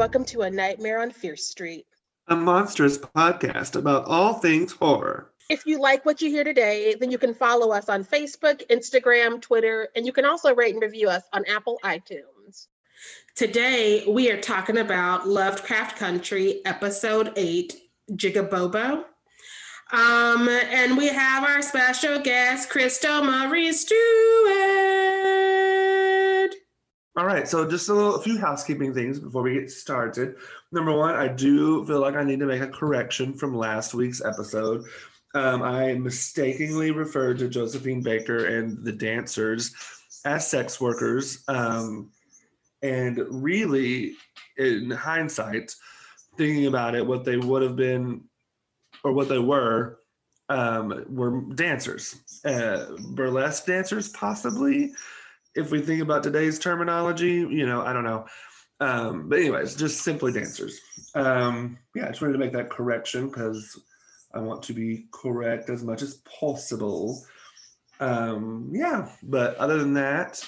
and welcome to A Nightmare on Fierce Street, a monstrous podcast about all things horror. If you like what you hear today, then you can follow us on Facebook, Instagram, Twitter, and you can also rate and review us on Apple iTunes. Today, we are talking about Lovecraft Country, Episode 8, Jigabobo. Um, and we have our special guest, Crystal Marie Stewart. All right, so just a, little, a few housekeeping things before we get started. Number one, I do feel like I need to make a correction from last week's episode. Um, I mistakenly referred to Josephine Baker and the dancers as sex workers. Um, and really, in hindsight, thinking about it, what they would have been or what they were um, were dancers, uh, burlesque dancers, possibly. If we think about today's terminology, you know, I don't know. Um, but anyways, just simply dancers. Um, yeah, I just wanted to make that correction because I want to be correct as much as possible. Um, yeah, but other than that,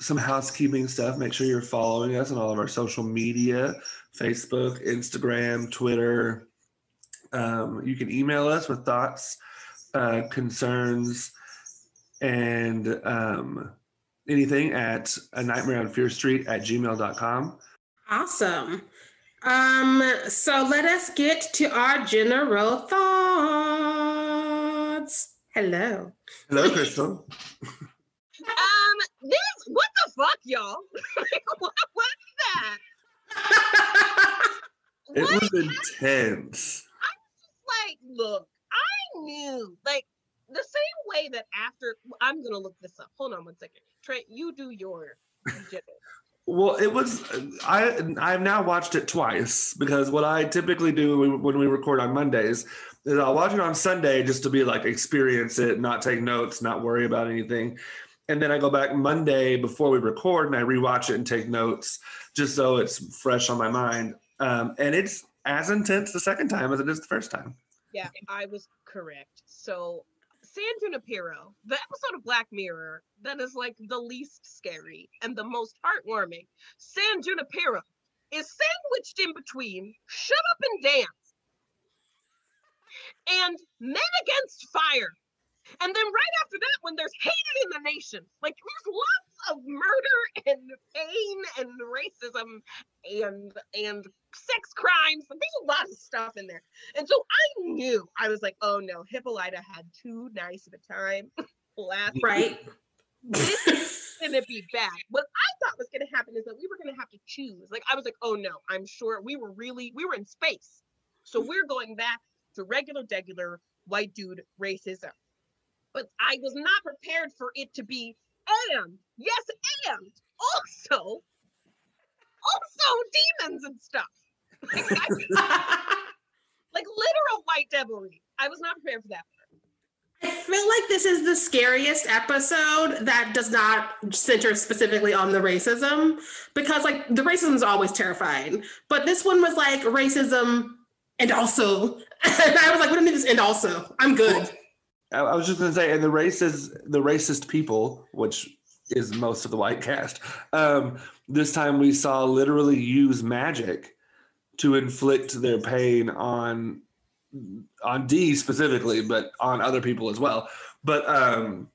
some housekeeping stuff. Make sure you're following us on all of our social media Facebook, Instagram, Twitter. Um, you can email us with thoughts, uh, concerns, and um, anything at a nightmare on fierce street at gmail.com. Awesome. Um, so let us get to our general thoughts. Hello. Hello, Crystal. um, this what the fuck, y'all? what was that? it what was intense. I was just like, look, I knew, like, the same way that after I'm gonna look this up. Hold on one second. Trent, you do your Well, it was I I've now watched it twice because what I typically do when we record on Mondays is I'll watch it on Sunday just to be like experience it, not take notes, not worry about anything and then I go back Monday before we record and I rewatch it and take notes just so it's fresh on my mind. Um, and it's as intense the second time as it is the first time. Yeah, I was correct. So San Junipero, the episode of Black Mirror that is like the least scary and the most heartwarming, San Junipero is sandwiched in between Shut Up and Dance and Men Against Fire. And then right after that, when there's hated in the nation, like there's lots of murder and pain and racism and and sex crimes. There's a lot of stuff in there. And so I knew I was like, oh no, Hippolyta had too nice of a time last right. This is gonna be bad. What I thought was gonna happen is that we were gonna have to choose. Like I was like, oh no, I'm sure we were really we were in space. So we're going back to regular, regular white dude racism but I was not prepared for it to be and yes, and also, also demons and stuff. like, like literal white devilry. I was not prepared for that. I feel like this is the scariest episode that does not center specifically on the racism because, like, the racism is always terrifying, but this one was like racism and also, and I was like, what do you mean this and also? I'm good. I was just going to say, and the races, the racist people, which is most of the white cast, um, this time we saw literally use magic to inflict their pain on on Dee specifically, but on other people as well. But um,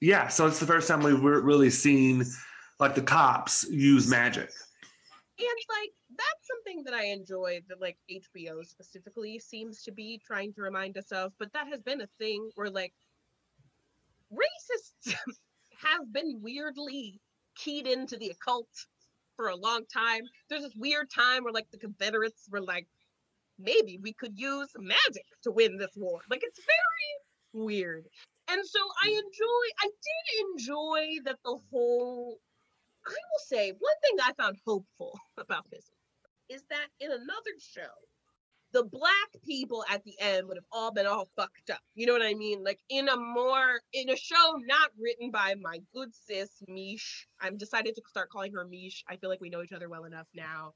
yeah, so it's the first time we've really seen like the cops use magic. And like that's something that I enjoy that like HBO specifically seems to be trying to remind us of, but that has been a thing where like racists have been weirdly keyed into the occult for a long time. There's this weird time where like the Confederates were like, maybe we could use magic to win this war. Like it's very weird. And so I mm. enjoy, I did enjoy that the whole, I will say, one thing I found hopeful about this is that in another show, the black people at the end would have all been all fucked up. You know what I mean? Like in a more in a show not written by my good sis Mish. I'm decided to start calling her Mish. I feel like we know each other well enough now.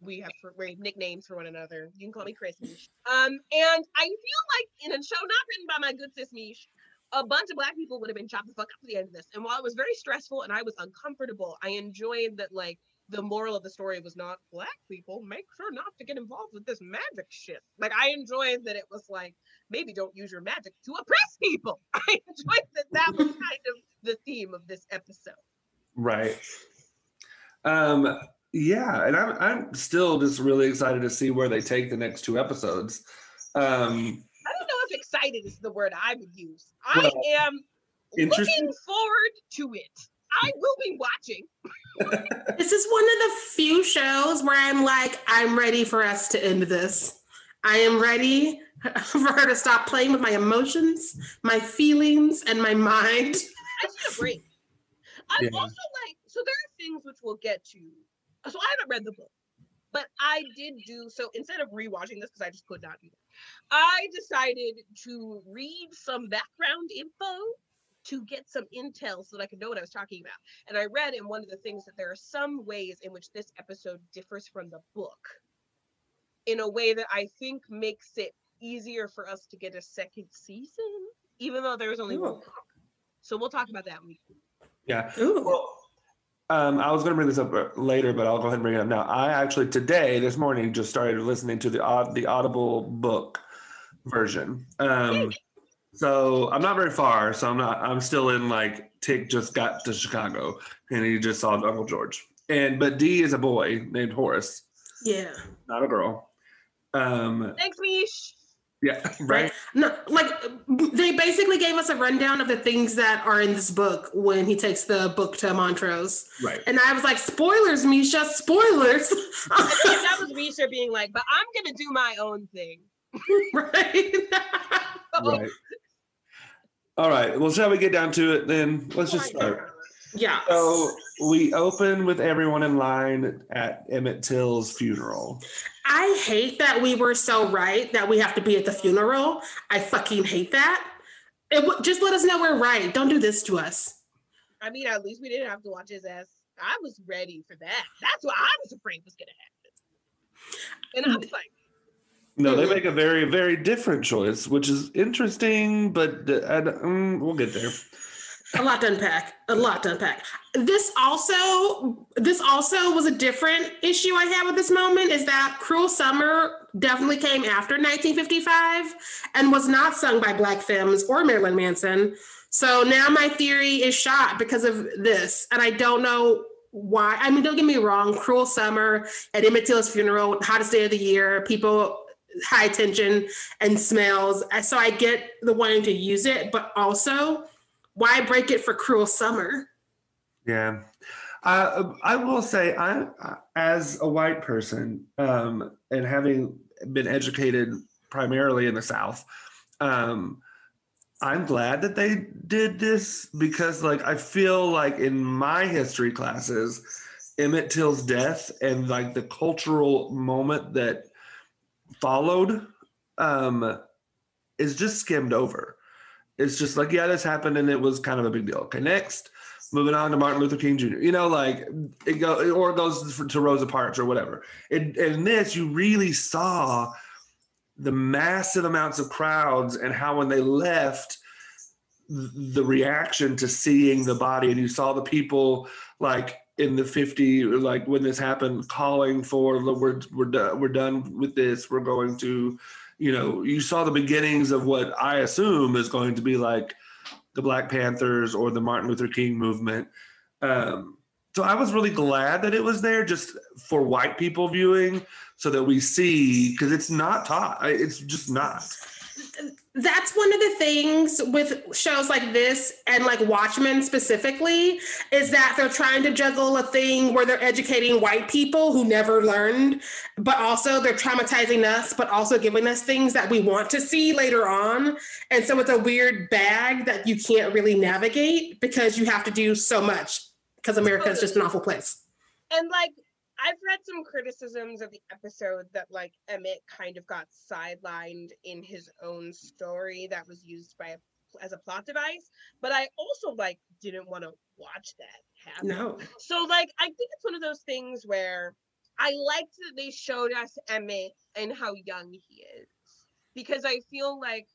We have, we nicknames for one another. You can call me Chris Mish. Um, and I feel like in a show not written by my good sis Mish, a bunch of black people would have been chopped the fuck up at the end of this. And while it was very stressful and I was uncomfortable, I enjoyed that like the moral of the story was not black people make sure not to get involved with this magic shit. Like I enjoyed that it was like maybe don't use your magic to oppress people. I enjoyed that that was kind of the theme of this episode. Right. Um, yeah, and I'm I'm still just really excited to see where they take the next two episodes. Um, I don't know if excited is the word I would use. I Well, am looking forward to it. I will be watching. This is one of the few shows where I'm like, I'm ready for us to end this. I am ready for her to stop playing with my emotions, my feelings, and my mind. I just need a break. I'm Yeah. also like, so there are things which we'll get to. So I haven't read the book, but I did do so instead of rewatching this because I just could not do that. I decided to read some background info to get some intel so that I could know what I was talking about. And I read in one of the things that there are some ways in which this episode differs from the book in a way that I think makes it easier for us to get a second season, even though there's only one book. So we'll talk about that when we yeah. Ooh. Well, um, I was going to bring this up uh, later, but I'll go ahead and bring it up now. I actually today, this morning, just started listening to the Aud- the Audible book version. Um, so I'm not very far. So I'm not. I'm still in like Tick just got to Chicago, and he just saw Uncle George. And but Dee is a boy named Horace, Yeah. not a girl. Um, Thanks, Mish. yeah, right. No, like they basically gave us a rundown of the things that are in this book when he takes the book to Montrose. Right. And I was like, spoilers, Misha, spoilers. I think that was Misha being like, but I'm gonna do my own thing. right? Right. All right. Well, shall we get down to it then? Let's just start. yeah. So we open with everyone in line at Emmett Till's funeral. I hate that we were so right that we have to be at the funeral. I fucking hate that. It w- just let us know we're right. Don't do this to us. I mean, at least we didn't have to watch his ass. I was ready for that. That's what I was afraid was gonna happen. And I was mm. like, No, they make a very, very different choice, which is interesting, but uh, I mm, we'll get there. A lot to unpack. A lot to unpack. This also, this also was a different issue I had with this moment. Is that "Cruel Summer" definitely came after 1955 and was not sung by Black Femmes or Marilyn Manson. So now my theory is shot because of this, and I don't know why. I mean, don't get me wrong. "Cruel Summer" at Emmett Till's funeral, hottest day of the year. People high tension and smells. So I get the wanting to use it, but also why break it for cruel summer? Yeah. Uh, I will say, I, as a white person, um, and having been educated primarily in the South, um, I'm glad that they did this because, like, I feel like in my history classes, Emmett Till's death and like the cultural moment that followed um, is just skimmed over. It's just like, yeah, this happened and it was kind of a big deal. Okay, next moving on to Martin Luther King Jr. You know, like it go or it goes to Rosa Parks or whatever. In, in this, you really saw the massive amounts of crowds and how when they left, the reaction to seeing the body, and you saw the people like in the 50 like when this happened calling for "Look, we're we're done we're done with this we're going to you know you saw the beginnings of what i assume is going to be like the Black Panthers or the Martin Luther King movement. Um, so I was really glad that it was there just for white people viewing so that we see because it's not taught. It's just not. That's one of the things with shows like this and like Watchmen specifically is that they're trying to juggle a thing where they're educating white people who never learned, but also they're traumatizing us, but also giving us things that we want to see later on. And so it's a weird bag that you can't really navigate because you have to do so much because America is just an awful place. and like I've read some criticisms of the episode that like Emmett kind of got sidelined in his own story that was used by as a plot device, but I also like didn't want to watch that happen. No. So like I think it's one of those things where I liked that they showed us Emmett and how young he is because I feel like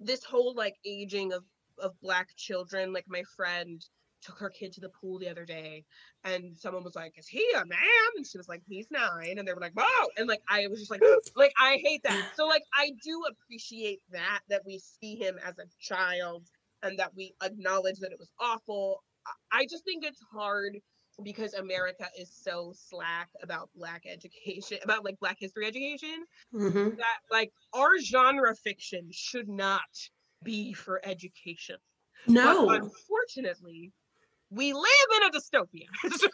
this whole like aging of of black children like my friend took her kid to the pool the other day and someone was like, Is he a man? And she was like, He's nine. And they were like, Whoa. And like I was just like, like I hate that. So like I do appreciate that that we see him as a child and that we acknowledge that it was awful. I- just think it's hard because America is so slack about black education, about like black history education, Mhm. that like our genre fiction should not be for education. But No. unfortunately, we live in a dystopia. so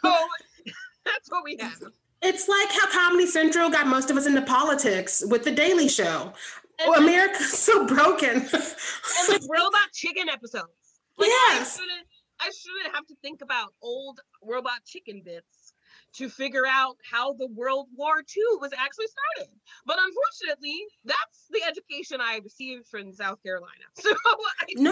that's what we have. It's like how Comedy Central got most of us into politics with The Daily Show. And, Oh, America's so broken. and like robot chicken episodes. Like I yes. shouldn't I shouldn't have to think about old robot chicken bits to figure out how the World War II was actually started. But unfortunately, that's the education I received from South Carolina. So I No.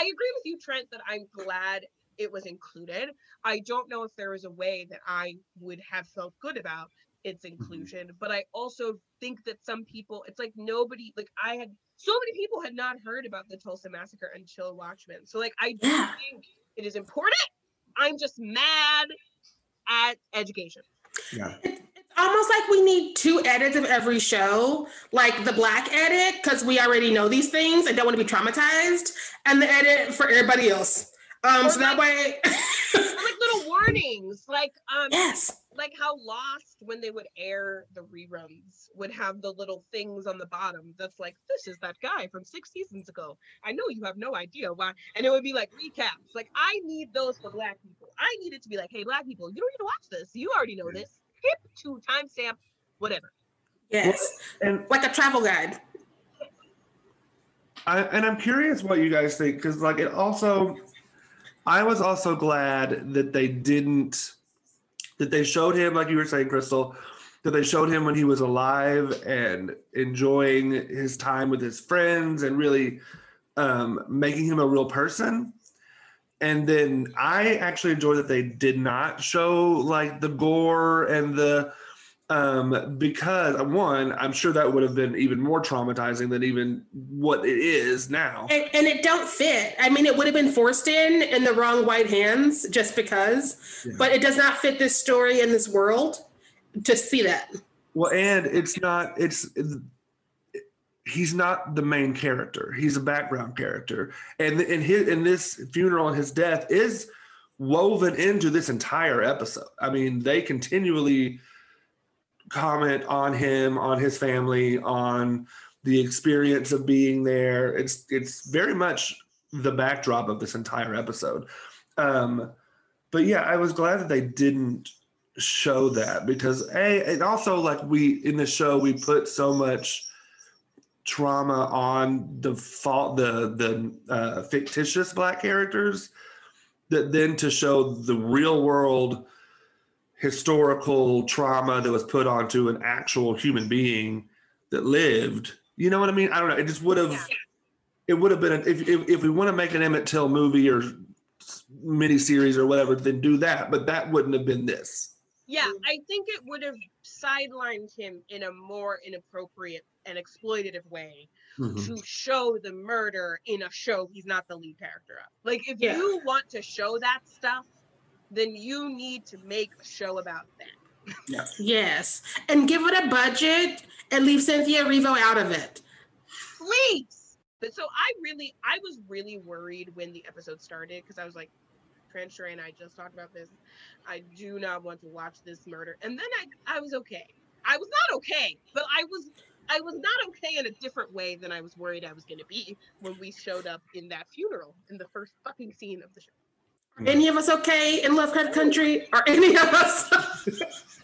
Feel like I agree with you, Trent, that I'm glad it was included. I don't know if there was a way that I would have felt good about its mm-hmm. inclusion, but I also think that some people, it's like nobody, like I had so many people had not heard about the Tulsa massacre until Watchmen. So like I do Yeah. think it is important. I'm just mad at education. Yeah. It's almost like we need two edits of every show, like the black edit, because we already know these things and don't want to be traumatized, and the edit for everybody else. Um, Or so that way, like little warnings, like um yes, like how Lost, when they would air the reruns, would have the little things on the bottom that's like, this is that guy from six seasons ago. I know you have no idea why. And it would be like recaps. Like, I need those for Black people. I need it to be like, hey, Black people, you don't need to watch this. You already know this. Hip to timestamp, whatever. yes, And like a travel guide. I and I'm curious what you guys think because like it also I was also glad that they didn't that they showed him like you were saying Crystal that they showed him when he was alive and enjoying his time with his friends and really um, making him a real person. And then I actually enjoy that they did not show like the gore and the um because one i'm sure that would have been even more traumatizing than even what it is now And, and it don't fit. I mean, it would have been forced in in the wrong white hands just because, Yeah. but it does not fit this story in this world to see that. well and it's not it's he's not the main character. He's a background character. And in his in this funeral and his death is woven into this entire episode. I mean they continually comment on him on his family on the experience of being there. It's it's very much the backdrop of this entire episode. Um but yeah i was glad that they didn't show that because a and also like we in the show we put so much trauma on the fault the the uh, fictitious black characters that then to show the real world historical trauma that was put onto an actual human being that lived you know what i mean? I don't know. It just would have Yeah. it would have been if, if if we want to make an emmett till movie or mini series or whatever then do that but that wouldn't have been this Yeah, um, I think it would have sidelined him in a more inappropriate and exploitative way mm-hmm. to show the murder in a show he's not the lead character of. Like, if Yeah. you want to show that stuff, then you need to make a show about that. Yeah. Yes. And give it a budget and leave Cynthia Erivo out of it. Please. But so I really, I was really worried when the episode started because I was like, Trent and I just talked about this. I do not want to watch this murder. And then I, I was okay. I was not okay, but I was, I was not okay in a different way than I was worried I was going to be when we showed up in that funeral in the first fucking scene of the show. Are any of us okay in Lovecraft Country? Are any of us?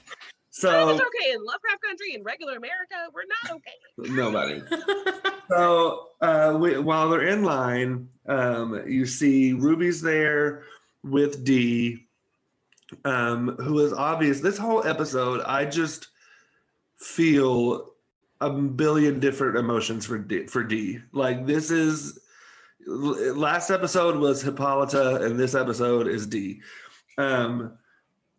So us are okay in Lovecraft Country in regular America. We're not okay. nobody so uh, we, while they're in line, um, you see Ruby's there with Dee, um, who is obvious. This whole episode, I just feel a billion different emotions for Dee, for Dee. Like this is last episode was Hippolyta, and this episode is Dee. Um,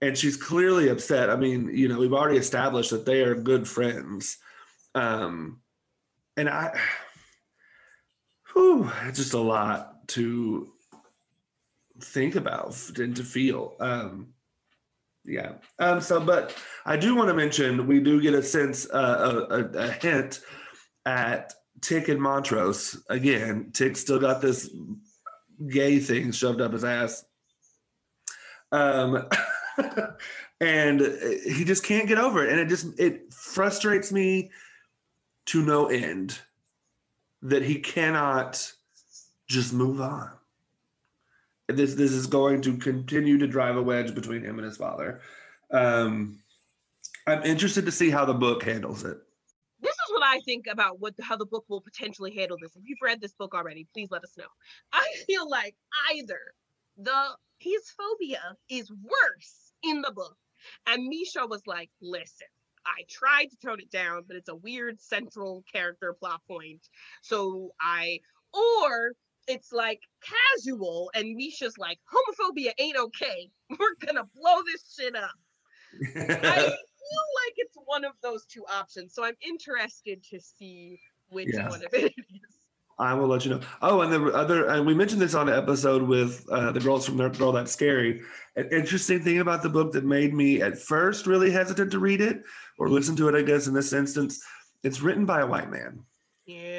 and she's clearly upset. I mean, you know, we've already established that they are good friends. Um, and I, whew, just a lot to think about and to feel. Um, yeah. Um, so, but I do want to mention we do get a sense, uh, a, a, a hint at Tick and Montrose again. Tick still got this gay thing shoved up his ass. Um, and he just can't get over it, and it just it frustrates me to no end that he cannot just move on. This this is going to continue to drive a wedge between him and his father. Um, I'm interested to see how the book handles it. this is what I think about what how the book will potentially handle this. If you've read this book already, please let us know. I feel like either the his phobia is worse in the book, and Misha was like, "Listen, I tried to tone it down, but it's a weird central character plot point, so I." Or it's like casual, and Misha's like, "Homophobia ain't okay. We're gonna blow this shit up." I feel like it's one of those two options. So I'm interested to see which Yeah. one of it is. I will let you know. Oh, and the other, and we mentioned this on an episode with uh, the girls from Girl That's Scary. An interesting thing about the book that made me at first really hesitant to read it or listen to it, I guess, in this instance, it's written by a white man. Yeah.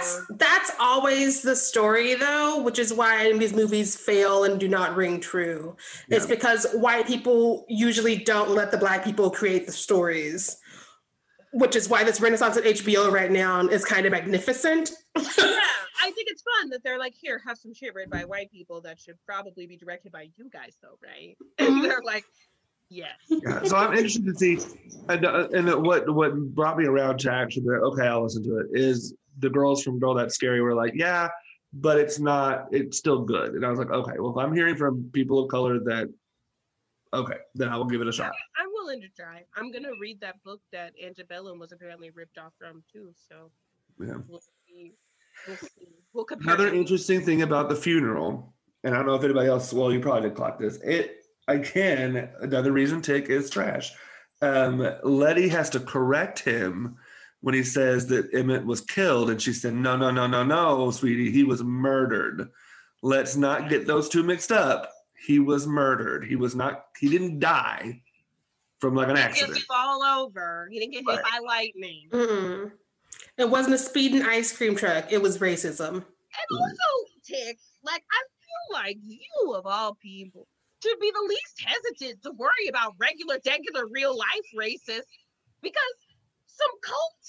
That's that's always the story though, which is why these movies fail and do not ring true. It's because white people usually don't let the black people create the stories. Which is why this renaissance at HBO right now is kind of magnificent. yeah, I think it's fun that they're like, here, have some shit written by white people that should probably be directed by you guys, though, right? And they're like, yes. Yeah, so I'm interested to see, and, uh, and what what brought me around to actually, okay, I'll listen to it. Is the girls from Girl That's Scary were like, yeah, but it's not, it's still good. And I was like, okay, well, if I'm hearing from people of color that, okay, then I will give it a shot. I'm willing to try. I'm gonna read that book that Antebellum was apparently ripped off from too. So Yeah. we'll see. We'll see. We'll compare. Another interesting thing about the funeral, and I don't know if anybody else, well, you probably did clock this. It again, another reason Tick is trash. Um, Letty has to correct him when he says that Emmett was killed, and she said, "No, no, no, no, no, sweetie, he was murdered. Let's not get those two mixed up. He was murdered. He was not. He didn't die from like an He didn't accident. fall over. He didn't get hit Right. by lightning. Mm-mm. It wasn't a speeding ice cream truck. It was racism. And also, Tick, like I feel like you of all people should be the least hesitant to worry about regular, regular, real life racists because some cult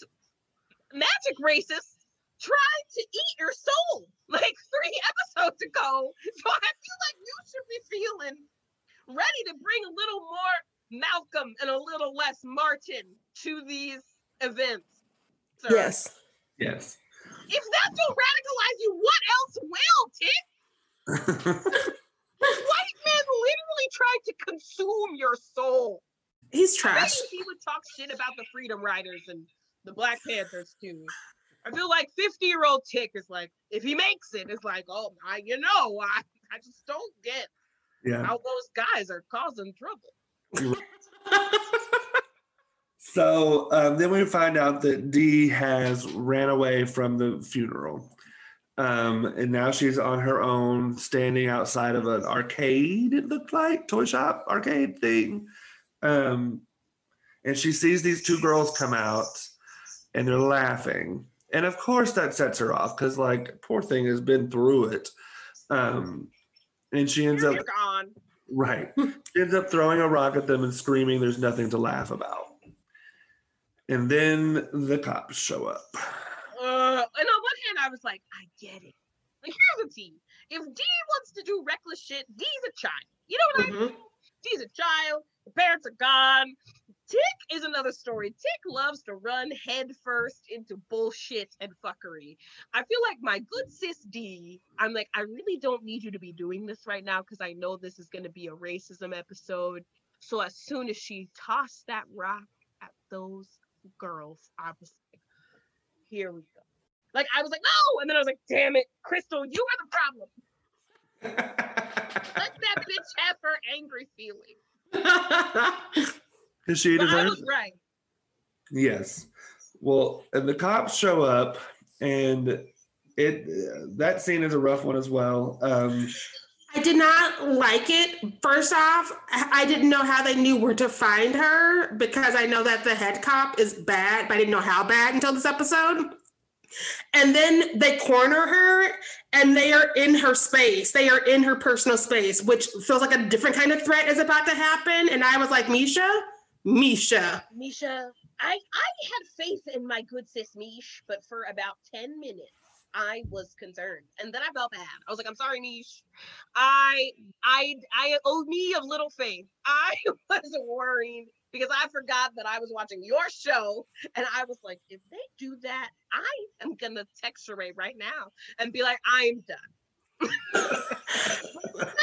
magic racists tried to eat your soul like three episodes ago. So I feel like you should be feeling ready to bring a little more Malcolm and a little less Martin to these events. sir. Yes. Yes. If that don't radicalize you, what else will, Tick? White men literally tried to consume your soul. He's trash. you he would talk shit about the Freedom Riders and the Black Panthers too. I feel like 50 year old Tick is like, if he makes it, it's like, oh, I, you know, I, I just don't get yeah. how those guys are causing trouble. So um, then we find out that Dee has ran away from the funeral. Um, and now she's on her own, standing outside of an arcade, it looked like, toy shop arcade thing. Um, and she sees these two girls come out and they're laughing. And of course, that sets her off because, like, poor thing has been through it. Um, and she ends You're up gone. Right. She ends up throwing a rock at them and screaming, there's nothing to laugh about. And then the cops show up. Uh, and on one hand, I was like, I get it. Like, here's the tea. If Dee wants to do reckless shit, Dee's a child. You know what I Mhm. mean? Dee's a child. The parents are gone. Tick is another story. Tick loves to run headfirst into bullshit and fuckery. I feel like my good sis Dee, I'm like, I really don't need you to be doing this right now because I know this is going to be a racism episode. So as soon as she tossed that rock at those girls, I was like, here we go. Like I was like, no, and then I was like, damn it, Crystal, you are the problem. Let that bitch have her angry feeling. Because she But I was right. Yes. Well, and the cops show up, and it that scene is a rough one as well. Um, I did not like it. First off, I I didn't know how they knew where to find her because I know that the head cop is bad, but I didn't know how bad until this episode. And then they corner her and they are in her space. They are in her personal space, which feels like a different kind of threat is about to happen. And I was like, Misha, Misha. Misha, I I had faith in my good sis Mish, but for about 10 minutes I was concerned. And then I felt bad. I was like, I'm sorry, Mish. I I I owe me of little faith. I was worried because I forgot that I was watching your show. And I was like, if they do that, I am gonna text Sharai right now and be like, I'm done.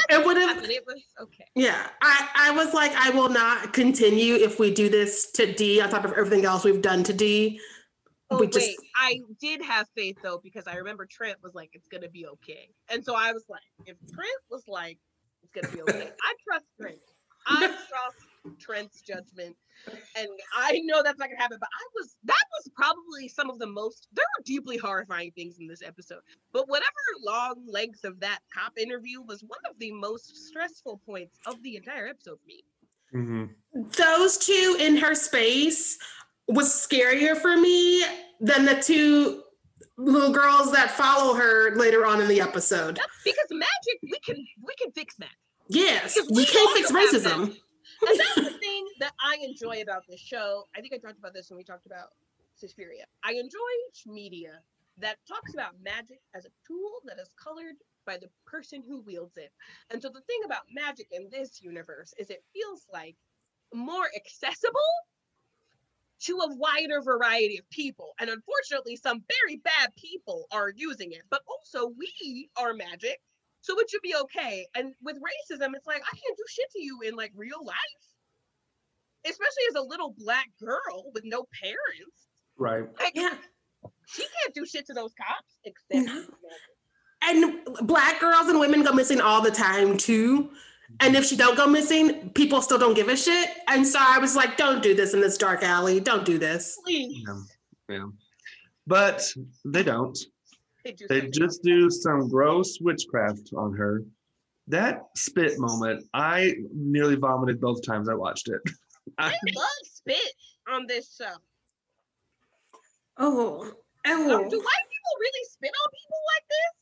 It would have it was okay. Yeah, I, I was like, I will not continue if we do this to Dee on top of everything else we've done to Dee. Oh we wait, just I did have faith though because I remember Trent was like, "It's gonna be okay," and so I was like, "If Trent was like, it's gonna be okay," I trust Trent. I trust Trent's judgment, and I know that's not gonna happen. But I was that was probably some of the most. There were deeply horrifying things in this episode, but whatever long length of that cop interview was one of the most stressful points of the entire episode for me. Mhm. those two in her space was scarier for me than the two little girls that follow her later on in the episode. That's because magic, we can we can fix that. Yes, Because you we can't fix also have racism. And that's the thing that I enjoy about this show. I think I talked about this when we talked about Suspiria. I enjoy media that talks about magic as a tool that is colored by the person who wields it. And so the thing about magic in this universe is it feels like more accessible to a wider variety of people. And unfortunately, some very bad people are using it. But also, we are magic, so it should be okay. And with racism, it's like I can't do shit to you in like real life, especially as a little black girl with no parents. Right. Like, Yeah. she can't do shit to those cops except No. And black girls and women go missing all the time too. And if she don't go missing, people still don't give a shit. And so I was like, don't do this in this dark alley. Don't do this. Please. Yeah. Yeah. But they don't. They, do They just do some gross witchcraft on her. That spit moment, I nearly vomited both times I watched it. I, love spit on this show. Oh, Um, oh. do white people really spit on people like this?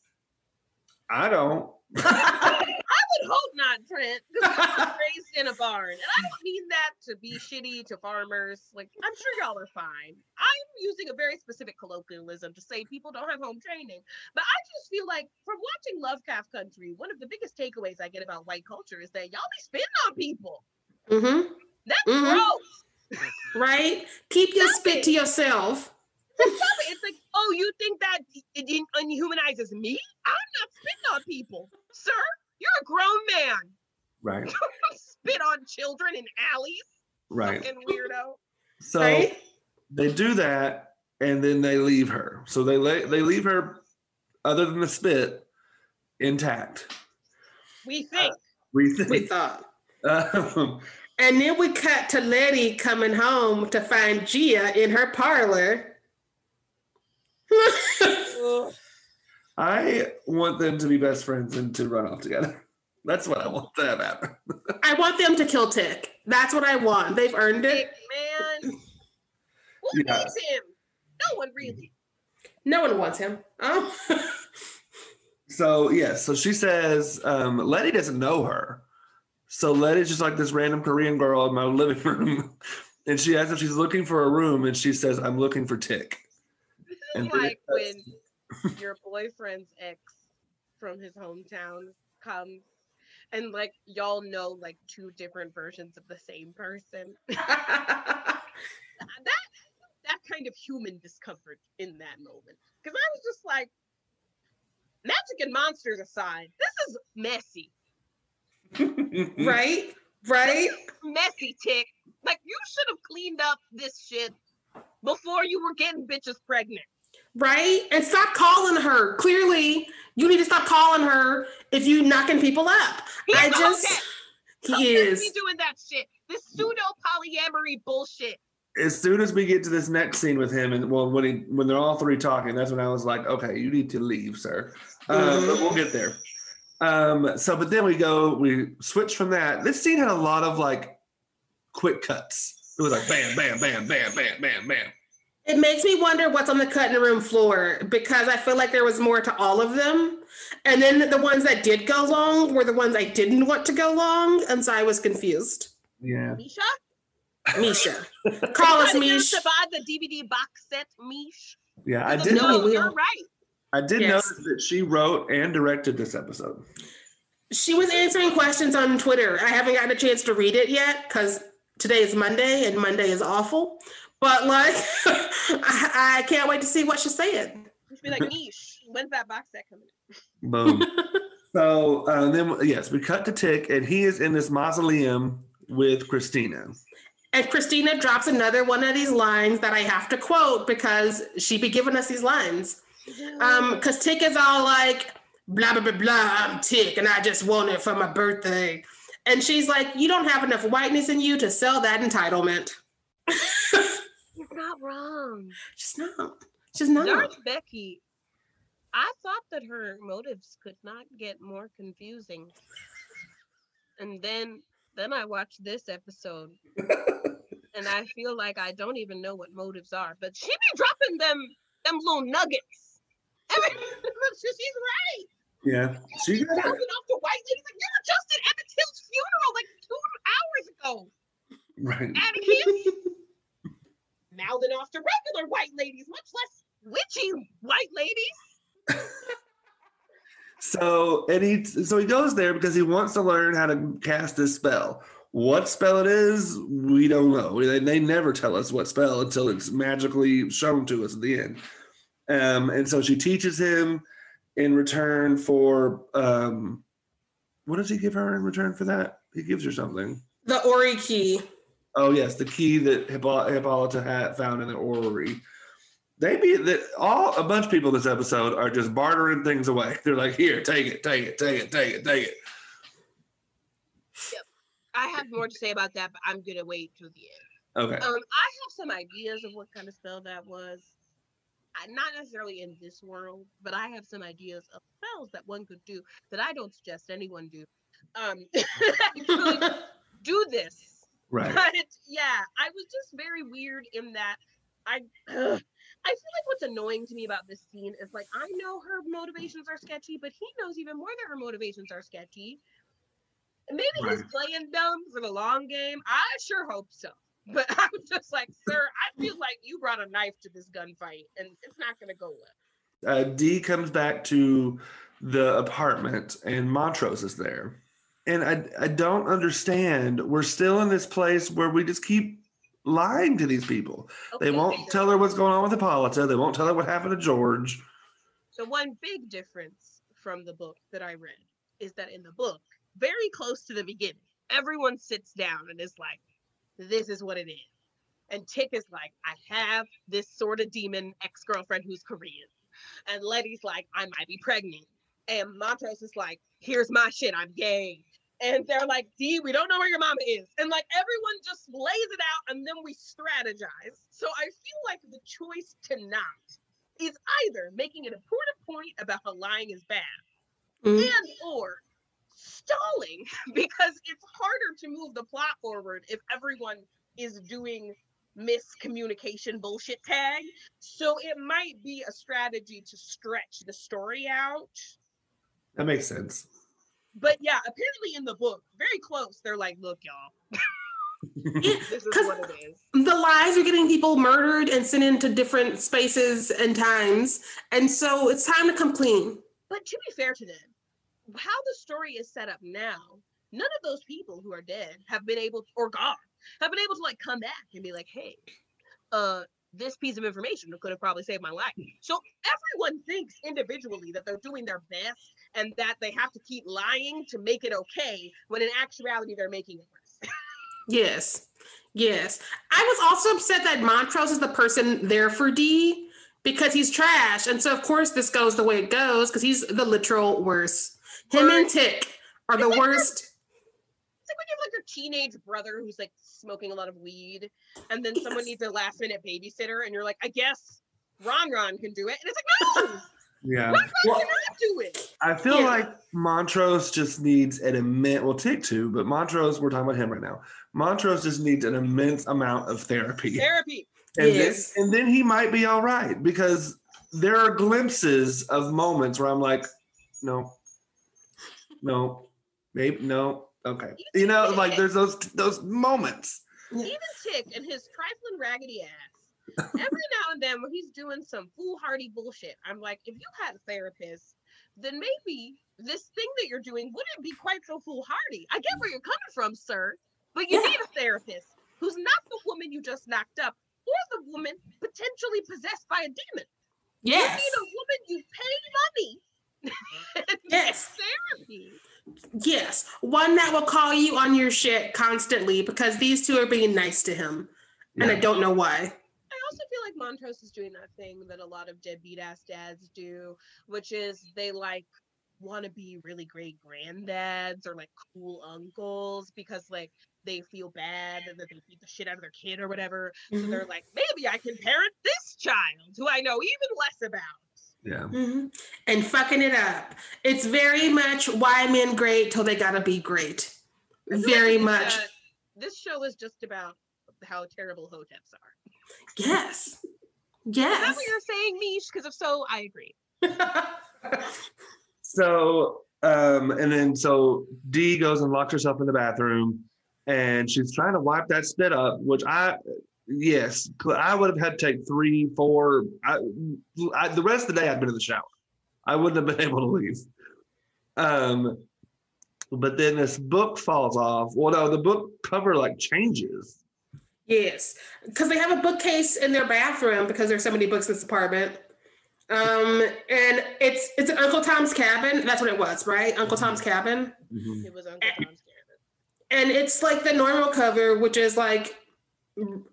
I don't. I would hope not, Trent, because I was raised in a barn. And I don't mean that to be shitty to farmers. Like, I'm sure y'all are fine. I'm using a very specific colloquialism to say people don't have home training. But I just feel like from watching Lovecraft Country, one of the biggest takeaways I get about white culture is that y'all be spitting on people. mm-hmm. That's Mhm. gross. Right? Keep your spit to yourself. It's like, oh, you think that it in- unhumanizes me? I'm not spitting on people. Sir, you're a grown man. Right. Spit on children in alleys. Right. Fucking weirdo. So right? they do that and then they leave her. So they lay, they leave her, other than the spit, intact. We think. We We think. thought. Um, And then we cut to Letty coming home to find Gia in her parlor. Ugh. I want them to be best friends and to run off together. That's what I want to have happen. I want them to kill Tick. That's what I want. They've earned it. Big man. Who Yeah. needs him? No one really. No one wants him. Oh. So yes, so she says um, Letty doesn't know her. So Letty's just like this random Korean girl in my living room, and she asks if she's looking for a room, and she says, "I'm looking for Tick." This And is then like when your boyfriend's ex from his hometown comes and like y'all know like two different versions of the same person. that that kind of human discomfort in that moment. Because I was just like, magic and monsters aside, this is messy. right? Right? Messy tick. Like you should have cleaned up this shit before you were getting bitches pregnant. Right? And stop calling her. Clearly, you need to stop calling her if you knocking people up. He's I just okay. he Don't is. be doing that shit. This pseudo polyamory bullshit. as soon as we get to this next scene with him, and well, when he when they're all three talking, that's when I was like, okay, you need to leave, sir. Mhm. But we'll get there. Um, so, but then we go, we switch from that. This scene had a lot of like quick cuts. It was like bam, bam, bam, bam, bam, bam, bam. It makes me wonder what's on the cutting room floor because I feel like there was more to all of them. And then the ones that did go long were the ones I didn't want to go long. And so I was confused. Yeah. Misha? Misha. Call us Misha. to get buy the DVD box set, Mish. Yeah. I did, No, no, we you're right. I did Yes. notice that she wrote and directed this episode. She was answering questions on Twitter. I haven't gotten a chance to read it yet because today is Monday and Monday is awful. But like, I, I can't wait to see what she's saying. Just be like, Mish, when's that box set coming? Boom. so uh, then, yes, we cut to Tick, and he is in this mausoleum with Christina. And Christina drops another one of these lines that I have to quote because she be giving us these lines. Um, because Tick is all like, blah blah blah blah, I'm Tick, and I just want it for my birthday. And she's like, You don't have enough whiteness in you to sell that entitlement. You're not wrong. She's not. She's not. Darth Becky, I thought that her motives could not get more confusing. And then then I watched this episode and I feel like I don't even know what motives are, but she be dropping them them little nuggets. Every, she's right. Yeah, she got it. off the white ladies like you were just at Emmett Till's funeral like two hours ago. Right. Atticus. Mouthing off to regular white ladies, much less witchy white ladies. So and he so he goes there because he wants to learn how to cast this spell. What spell it is, we don't know. They, they never tell us what spell until it's magically shown to us at the end. Um, and so she teaches him in return for um, what does he give her in return for that? He gives her something. the orrery key. Oh yes, the key that Hippo- Hippolyta had found in the orrery. They be that all a bunch of people this episode are just bartering things away. They're like, here, take it, take it, take it, take it, take it. Yep. I have more to say about that, but I'm gonna wait till the end. Okay. Um, I have some ideas of what kind of spell that was. I, not necessarily in this world, but I have some ideas of spells that one could do that I don't suggest anyone do. Um, do this Right. But yeah, I was just very weird in that I ugh, I feel like what's annoying to me about this scene is like I know her motivations are sketchy, but he knows even more that her motivations are sketchy. Maybe he's playing dumb for the long game. I sure hope so. But I'm just like, sir, I feel like you brought a knife to this gunfight and it's not gonna go well. Uh, Dee comes back to the apartment and Montrose is there. And I, I don't understand. We're still in this place where we just keep lying to these people. They won't tell her what's going on with Hippolyta. They won't tell her what happened to George. So one big difference from the book that I read is that in the book, very close to the beginning, everyone sits down and is like, "This is what it is." And Tick is like, "I have this sort of demon ex-girlfriend who's Korean," and Letty's like, "I might be pregnant," and Montrose is like, "Here's my shit, I'm gay." And they're like, Dee, we don't know where your mama is. And like everyone just lays it out and then we strategize. So I feel like the choice to not is either making an important point about how lying is bad Mhm. and or stalling because it's harder to move the plot forward if everyone is doing miscommunication bullshit tag so it might be a strategy to stretch the story out That makes sense. But yeah apparently in the book very close they're like look y'all this is 'cause- what it is the lies are getting people murdered and sent into different spaces and times. And so it's time to come clean. But to be fair to them, how the story is set up now, none of those people who are dead have been able to, or gone have been able to like come back and be like, hey, uh, this piece of information could have probably saved my life. So everyone thinks individually that they're doing their best and that they have to keep lying to make it okay, when in actuality they're making it worse. Yes. Yes. I was also upset that Montrose is the person there for Dee because he's trash. And so, of course, this goes the way it goes because he's the literal worst. Him and Tick are the worst. It's like when you have like your teenage brother who's like smoking a lot of weed, and then someone needs a last minute babysitter, and you're like, I guess Ron Ron can do it. And it's like, no, Yeah. What Well, can I do it? I feel Yeah. like Montrose just needs an immense. Well, take two, but Montrose, we're talking about him right now. Montrose just needs an immense amount of therapy, Therapy. and Yes. then and then he might be all right because there are glimpses of moments where I'm like, no, no, maybe no, okay, you know, like there's those those moments. Even Tick and his trifling raggedy ass. Every now and then when he's doing some foolhardy bullshit, I'm like, if you had a therapist, then maybe this thing that you're doing wouldn't be quite so foolhardy. I get where you're coming from, sir, but you Yeah. need a therapist who's not the woman you just knocked up or the woman potentially possessed by a demon. Yes. You need a woman you pay money Yes. therapy. Yes. One that will call you on your shit constantly because these two are being nice to him. And I don't know why. I also feel like Montrose is doing that thing that a lot of deadbeat ass dads do, which is they like want to be really great granddads or like cool uncles because like they feel bad and that they beat the shit out of their kid or whatever. So Mhm. they're like, maybe I can parent this child who I know even less about. Yeah, Mhm. And fucking it up. It's very much why men great till they gotta be great. I like Very much. this show is just about how terrible hoteps are. Yes. Yes. Is that Yes. what you're saying, Mish? Because if so, I agree. So, um, and then so Dee goes and locks herself in the bathroom, and she's trying to wipe that spit up, which I, yes, I would have had to take three, four. I, I, the rest of the day I'd been in the shower. I wouldn't have been able to leave. Um, but then this book falls off. Well, no, the book cover like changes. Yes, because they have a bookcase in their bathroom because there's so many books in this apartment. Um, and it's it's an Uncle Tom's cabin. That's what it was, right? Uncle Tom's cabin. It was Uncle Tom's Cabin. And it's like the normal cover, which is like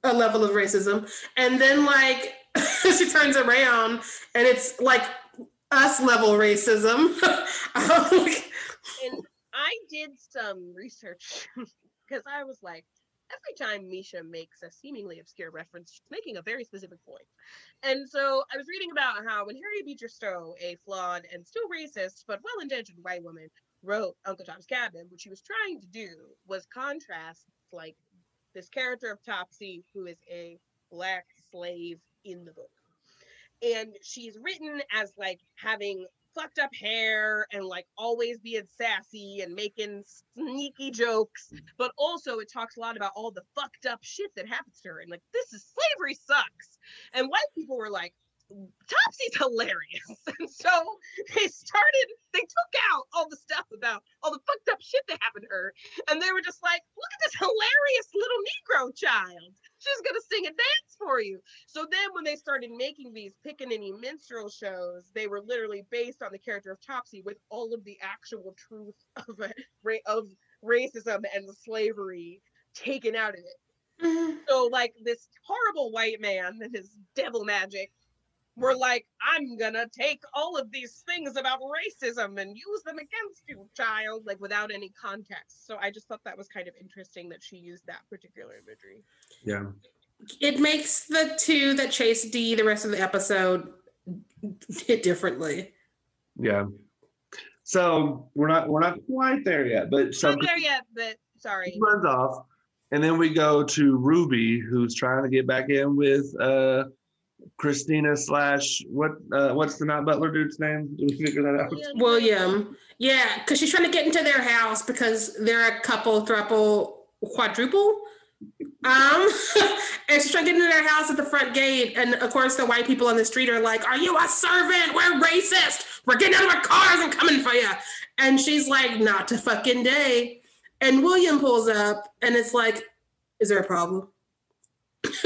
a level of racism. And then like she turns around and it's like us level racism. And I did some research because I was like, every time Misha makes a seemingly obscure reference, she's making a very specific point. And so I was reading about how when Harriet Beecher Stowe, a flawed and still racist but well-intentioned white woman, wrote Uncle Tom's Cabin, what she was trying to do was contrast like this character of Topsy, who is a black slave in the book. And she's written as like having fucked up hair and like always being sassy and making sneaky jokes mm. but also it talks a lot about all the fucked up shit that happens to her and like this is slavery sucks. And white people were like Topsy's hilarious. And so they started, they took out all the stuff about all the fucked up shit that happened to her. And they were just like, look at this hilarious little Negro child. She's going to sing and dance for you. So then when they started making these pickaninny minstrel shows, they were literally based on the character of Topsy with all of the actual truth of, of racism and slavery taken out of it. mhm. So like this horrible white man and his devil magic were like, I'm gonna take all of these things about racism and use them against you, child, like without any context. So I just thought that was kind of interesting that she used that particular imagery. Yeah. it makes the two that chase Dee the rest of the episode hit differently. Yeah. So we're not we're not quite there yet, but so Not there yet, but sorry. he runs off, and then we go to Ruby, who's trying to get back in with uh Christina slash what uh what's the Matt Butler dude's name? Did we figure that out? William. Yeah, because she's trying to get into their house because they're a couple, thruple, quadruple. Um, and she's trying to get into their house at the front gate. And of course, the white people on the street are like, Are you a servant? We're racist. We're getting out of our cars and coming for you. And she's like, Not to fucking day. And William pulls up and it's like, Is there a problem?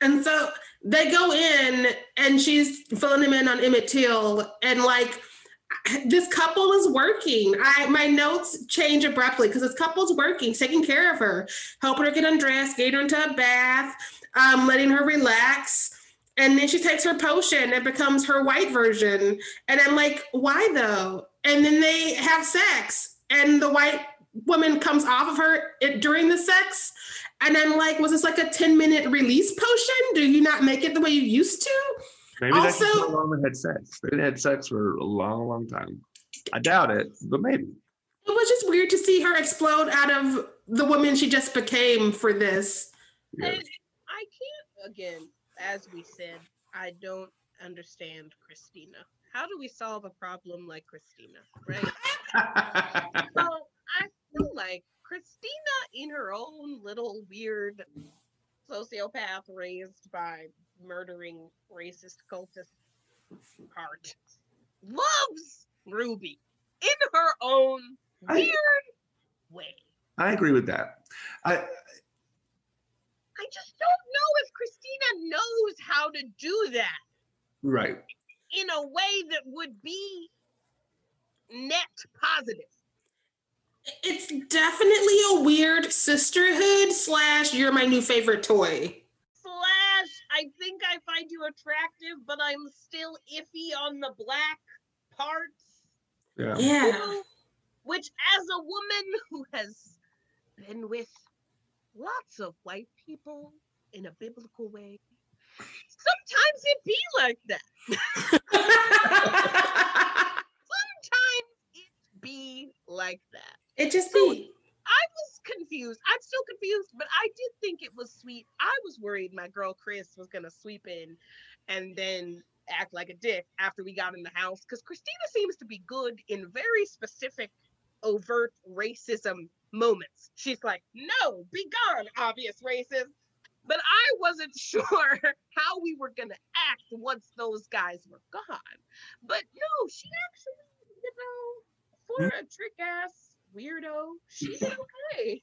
and so they go in and she's filling him in on Emmett Till and like this couple is working. I my notes change abruptly because this couple's working, taking care of her, helping her get undressed, getting her into a bath, um, letting her relax. And then she takes her potion and becomes her white version. And I'm like, why though? And then they have sex, and the white woman comes off of her during the sex. And I'm like, was this like a 10 minute release potion? Do you not make it the way you used to? Maybe that's just how long they had sex. They had sex for a long, long time. I doubt it, but maybe. It was just weird to see her explode out of the woman she just became for this. Yeah. I can't, again, as we said, I don't understand Christina. How do we solve a problem like Christina, right? so I feel like Christina, in her own little weird sociopath raised by murdering racist cultist heart, loves Ruby in her own I- weird way. I agree with that. I I just don't know if Christina knows how to do that right. in a way that would be net positive. It's definitely a weird sisterhood slash you're my new favorite toy. Slash, I think I find you attractive, but I'm still iffy on the black parts. Yeah. Yeah. Who- Which, as a woman who has been with lots of white people in a biblical way, sometimes it be like that. Sometimes it be like that. It just So- be. I was confused. I'm still confused, but I did think it was sweet. I was worried my girl Chris was gonna sweep in and then act like a dick after we got in the house because Christina seems to be good in very specific, overt racism moments. She's like, "No, be gone, obvious racist." But I wasn't sure how we were gonna act once those guys were gone. But no, she actually, you know, for hmm. a trick ass weirdo, she did okay.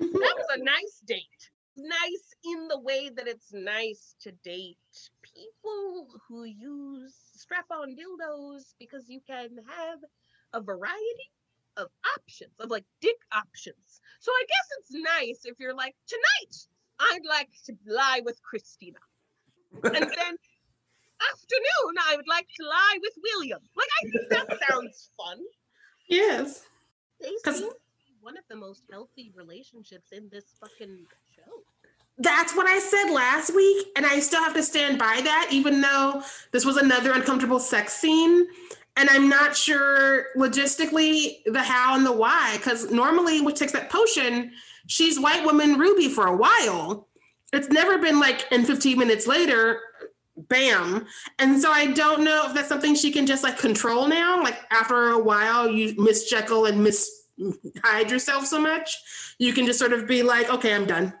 That was a nice date. Nice in the way that it's nice to date people who use strap on dildos because you can have a variety of options, of like dick options. So I guess it's nice if you're like, tonight, I'd like to lie with Christina. And then afternoon, I would like to lie with William. Like, I think that sounds fun. Yes. They 'Cause- seem to be one of the most healthy relationships in this fucking show. That's what I said last week, and I still have to stand by that, even though this was another uncomfortable sex scene. And I'm not sure logistically the how and the why, because normally, what takes that potion, she's white woman Ruby for a while. It's never been like, in 15 minutes later, bam. And so I don't know if that's something she can just like control now. Like after a while, you miss Jekyll and miss hide yourself so much, you can just sort of be like, okay, I'm done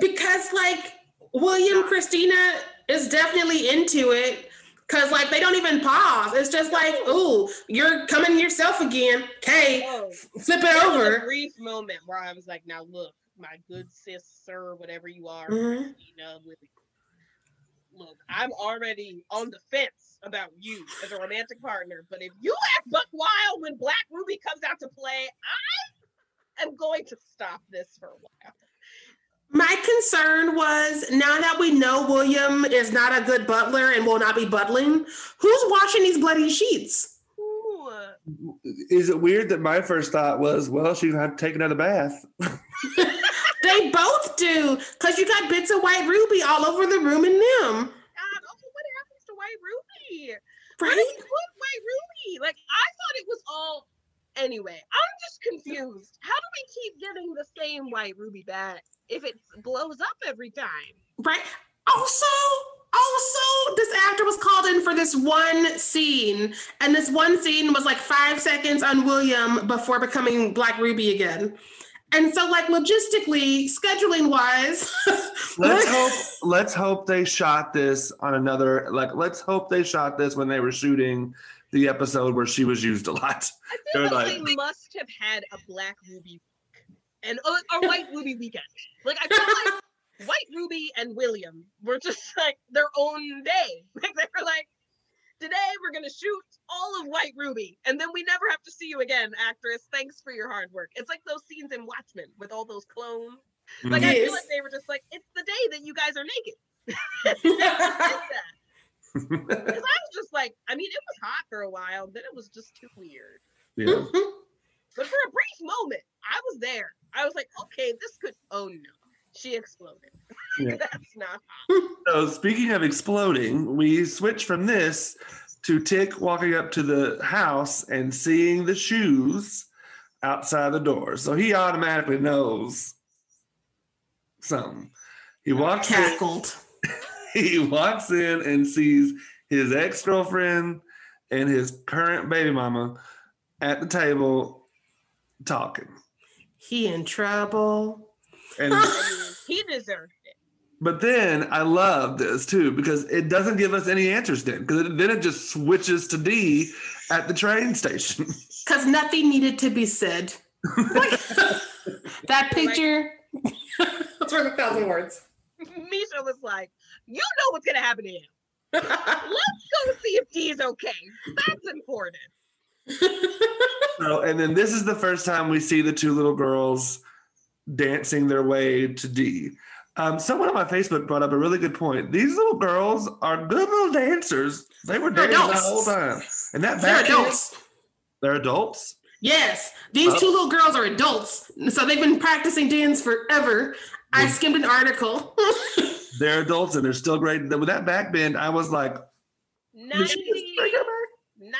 because like William Christina is definitely into it because like they don't even pause. It's just like, ooh, you're coming yourself again. Okay, Oh, flip it there was a over. brief moment where I was like, now look, my good sis, sir, whatever you are, Mhm. Christina, with look, I'm already on the fence about you as a romantic partner, but if you act buck wild when Black Ruby comes out to play, I am going to stop this for a while. My concern was now that we know William is not a good butler and will not be butling, who's washing these bloody sheets? Ooh, Is it weird that my first thought was, well, she's gonna have to take another bath? They both do, because you got bits of white ruby all over the room and them. God, also, what happens to White Ruby? Right? he put White Ruby? Like, I thought it was all. Anyway, I'm just confused. How do we keep getting the same White Ruby back if it blows up every time? Right. Also, also, this actor was called in for this one scene, and this one scene was like five seconds on William before becoming Black Ruby again. And so, like logistically, scheduling wise, Let's hope. Let's hope they shot this on another. Like, let's hope they shot this when they were shooting the episode where she was used a lot. I feel They're like, like- they must have had a Black Ruby week and a, a White Ruby weekend. Like, I feel like White Ruby and William were just like their own day. Like, they were like, today we're going to shoot all of White Ruby, and then we never have to see you again, actress. Thanks for your hard work. It's like those scenes in Watchmen with all those clones. Like, I feel mm-hmm. like they were just like, it's the day that you guys are naked. They just did that. Because I was just like, I mean, it was hot for a while, then it was just too weird. yeah. But for a brief moment, I was there. I was like, okay, this could. Oh no, She exploded. Yeah. That's not So speaking of exploding, we switch from this to Tick walking up to the house and seeing the shoes outside the door. So he automatically knows something. He walks in, Cackled. he walks in and sees his ex-girlfriend and his current baby mama at the table talking. He in trouble. And I mean, he deserved it. But then I love this too because it doesn't give us any answers then because then it just switches to Dee at the train station. Because nothing needed to be said. that picture. That's worth a thousand words. Misha was like, "You know what's gonna happen to him. Let's go see if Dee's okay. That's important." So, and then this is the first time we see the two little girls dancing their way to Dee. Um, someone on my Facebook brought up a really good point. These little girls are good little dancers. They were They're dancing the whole time. And that They're back adults. they're adults. Yes, these Oh. two little girls are adults. So they've been practicing dance forever. I skimmed an article. They're adults and they're still great. With that back bend, I was like, did she just 90, break her back?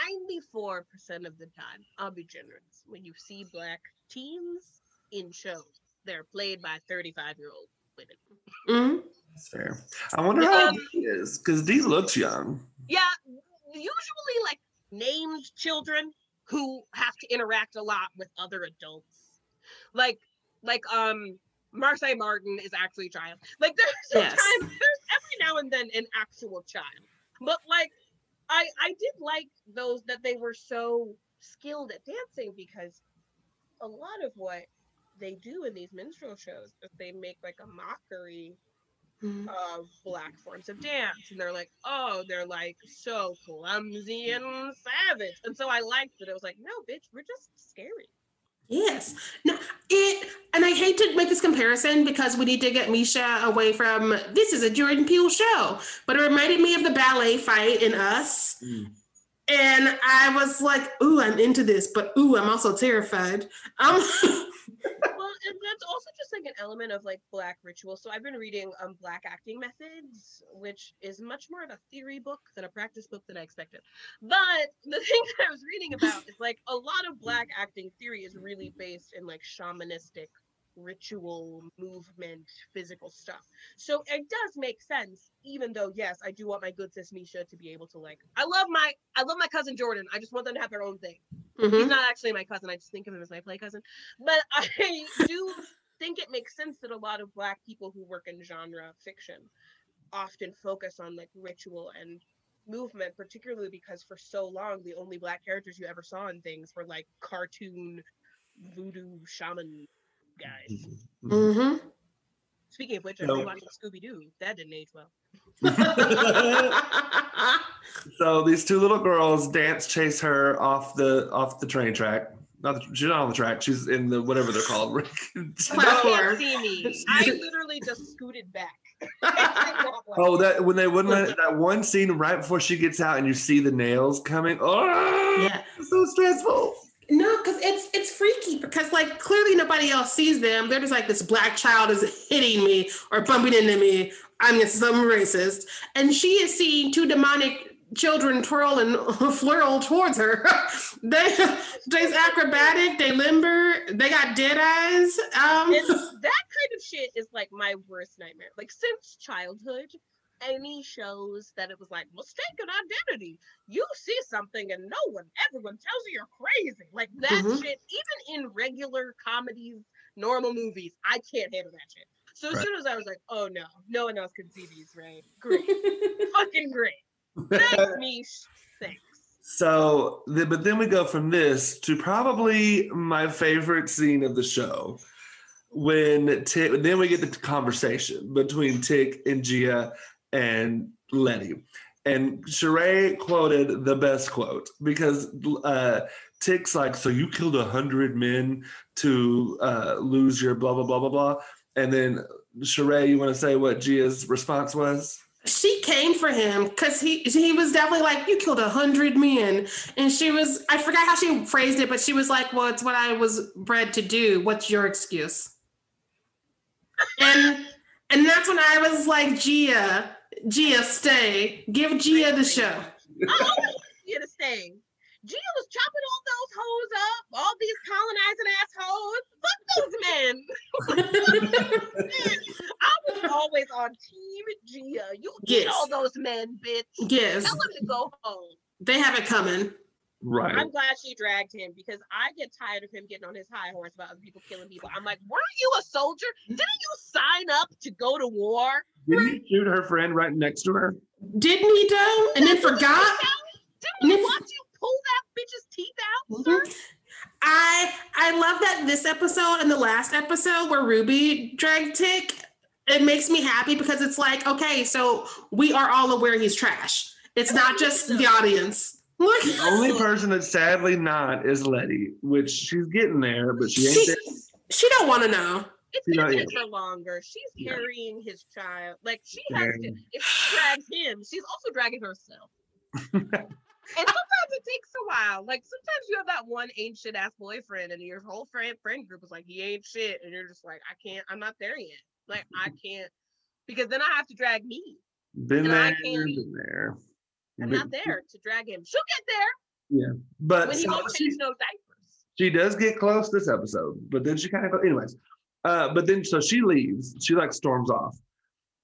94% of the time, I'll be generous. When you see black teens in shows, they're played by 35 year old women. Mhm. That's fair. I wonder how Um, Dee is because Dee looks young. Yeah, usually like named children who have to interact a lot with other adults. Like like um Marsai Martin is actually a child. Like there's Yes. sometimes there's every now and then an actual child. But like I I did like those that they were so skilled at dancing because a lot of what they do in these minstrel shows is they make like a mockery Mhm. of black forms of dance and they're like oh they're like so clumsy and savage and so i liked it it was like no bitch we're just scary Yes. No, it and I hate to make this comparison because we need to get Misha away from this is a Jordan Peele show, but it reminded me of the ballet fight in Us. Mm. And I was like, ooh, I'm into this, but ooh, I'm also terrified. Um well and that's also just like an element of like black ritual. So i've been reading um black acting methods which is much more of a theory book than a practice book than i expected. But the thing that i was reading about is like a lot of black acting theory is really based in like shamanistic ritual movement physical stuff. So it does make sense even though yes i do want my good sis misha to be able to like i love my i love my cousin jordan. I just want them to have their own thing He's mhm. not actually my cousin. I just think of him as my play cousin. But I do think it makes sense that a lot of black people who work in genre fiction often focus on like ritual and movement, particularly because for so long the only black characters you ever saw in things were like cartoon voodoo shaman guys. Mhm. Speaking of which, I'm No. rewatching Scooby Doo. That didn't age well. So these two little girls dance chase her off the off the train track. Not the, she's not on the track. She's in the whatever they're called. You Platform. can't see me. I literally just scooted back. oh, that when they wouldn't that one scene right before she gets out and you see the nails coming. Oh, yeah. so stressful. No, because it's it's freaky because like clearly nobody else sees them. They're just like this black child is hitting me or bumping into me. I'm just some racist, and she is seeing two demonic children twirl and flirl towards her. they they's acrobatic. They limber. They got dead eyes. Um, that kind of shit is like my worst nightmare. Like since childhood, any shows that it was like mistaken identity, you see something and no one, everyone tells you you're crazy. Like that Mhm. shit, even in regular comedies, normal movies, I can't handle that shit. So as Right. soon as I was like, oh no, no one else can see these, right? Great, fucking great. Thanks, Mish. Thanks. So, the, but then we go from this to probably my favorite scene of the show when Tick. Then we get the conversation between Tick and Ji-Ah and Leti, and Sharai quoted the best quote because uh, Tick's like, "So you killed a hundred men to uh, lose your blah blah blah blah blah," and then Sharai, you want to say what Ji-Ah's response was? she came for him because he he was definitely like you killed a hundred men and she was i forgot how she phrased it but she was like well it's what i was bred to do what's your excuse and and that's when I was like, Ji-Ah, Ji-Ah, stay. Give Ji-Ah the show. I always want Ji-Ah to stay. Ji-Ah was chopping all those hoes up, all these colonizing assholes. Fuck those men. I was always on team Ji-Ah. You get Yes. all those men, bitch. Yes, Tell them to go home. they have it coming. Right. I'm glad she dragged him because I get tired of him getting on his high horse about other people killing people. I'm like, weren't you a soldier? Didn't you sign up to go to war? Didn't he shoot her friend right next to her? Didn't he though? And then That's what we forgot. Didn't we And if- watch you pull that bitch's teeth out, sir? I I love that this episode and the last episode where Ruby dragged Tick. It makes me happy because it's like, okay, so we are all aware he's trash. It's not just the audience. Look, The only person that's sadly not is Leti, which she's getting there, but she ain't she, there. she don't want to know. It's You gonna know, take her longer. She's Yeah. carrying his child. Like she has to. Yeah. If she drags him, she's also dragging herself. and sometimes it takes a while. Like sometimes you have that one ain't shit ass boyfriend, and your whole friend friend group is like he ain't shit, and you're just like I can't. I'm not there yet. Like I can't because then I have to drag me. Been And I there, can't- been there. I'm But- not there to drag him. She'll get there Yeah, But when he so won't she, change no diapers. she does get close this episode, but then she kind of, goes. anyways. Uh, but then so she leaves. She like storms off,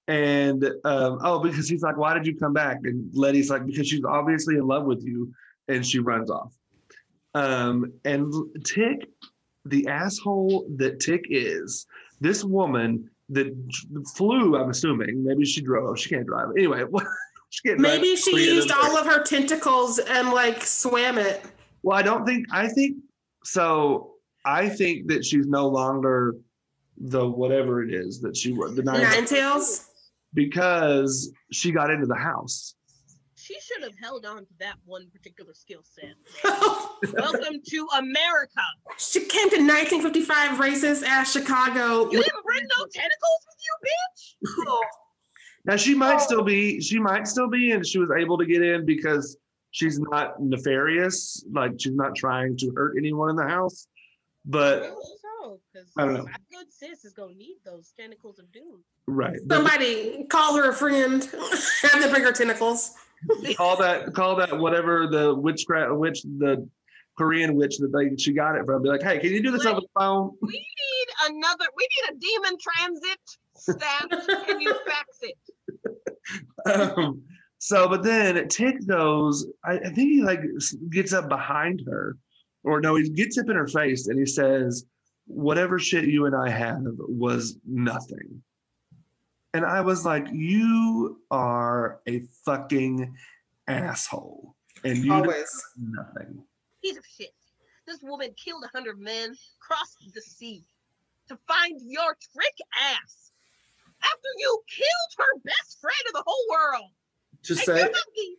and um, oh, because he's like, "Why did you come back?" And Leti's like, "Because she's obviously in love with you," and she runs off. Um, and Tick, the asshole that Tick is, this woman that flew. I'm assuming maybe she drove. She can't drive. Anyway, she can't drive. Maybe she used all of her tentacles and like swam it. Well, I don't think I think so. I think that she's no longer the whatever it is that she was the nine Nine tails. Because she got into the house. She should have held on to that one particular skill set. Welcome to America. she came to 1955 racist ass Chicago. You didn't bring no tentacles with you, bitch. Now she might oh. still be she might still be and she was able to get in because she's not nefarious, like she's not trying to hurt anyone in the house. But so, because I don't know. my good sis is gonna need those tentacles of doom. right. But Somebody call her a friend. Have them bring her tentacles. call that call that whatever the witchcraft witch the Korean witch that they she got it from. Be like, hey, can you do this over the phone? We need another. We need a demon transit stamp. Can you fax it? um, so, but then Tick goes, I, I think he like gets up behind her, or no, he gets up in her face and he says, Whatever shit you and I have was nothing. And I was like, You are a fucking asshole. And you did Always. nothing. Piece of shit. This woman killed a hundred men, crossed the sea to find your trick ass. After you killed her best friend in the whole world. To And say you have the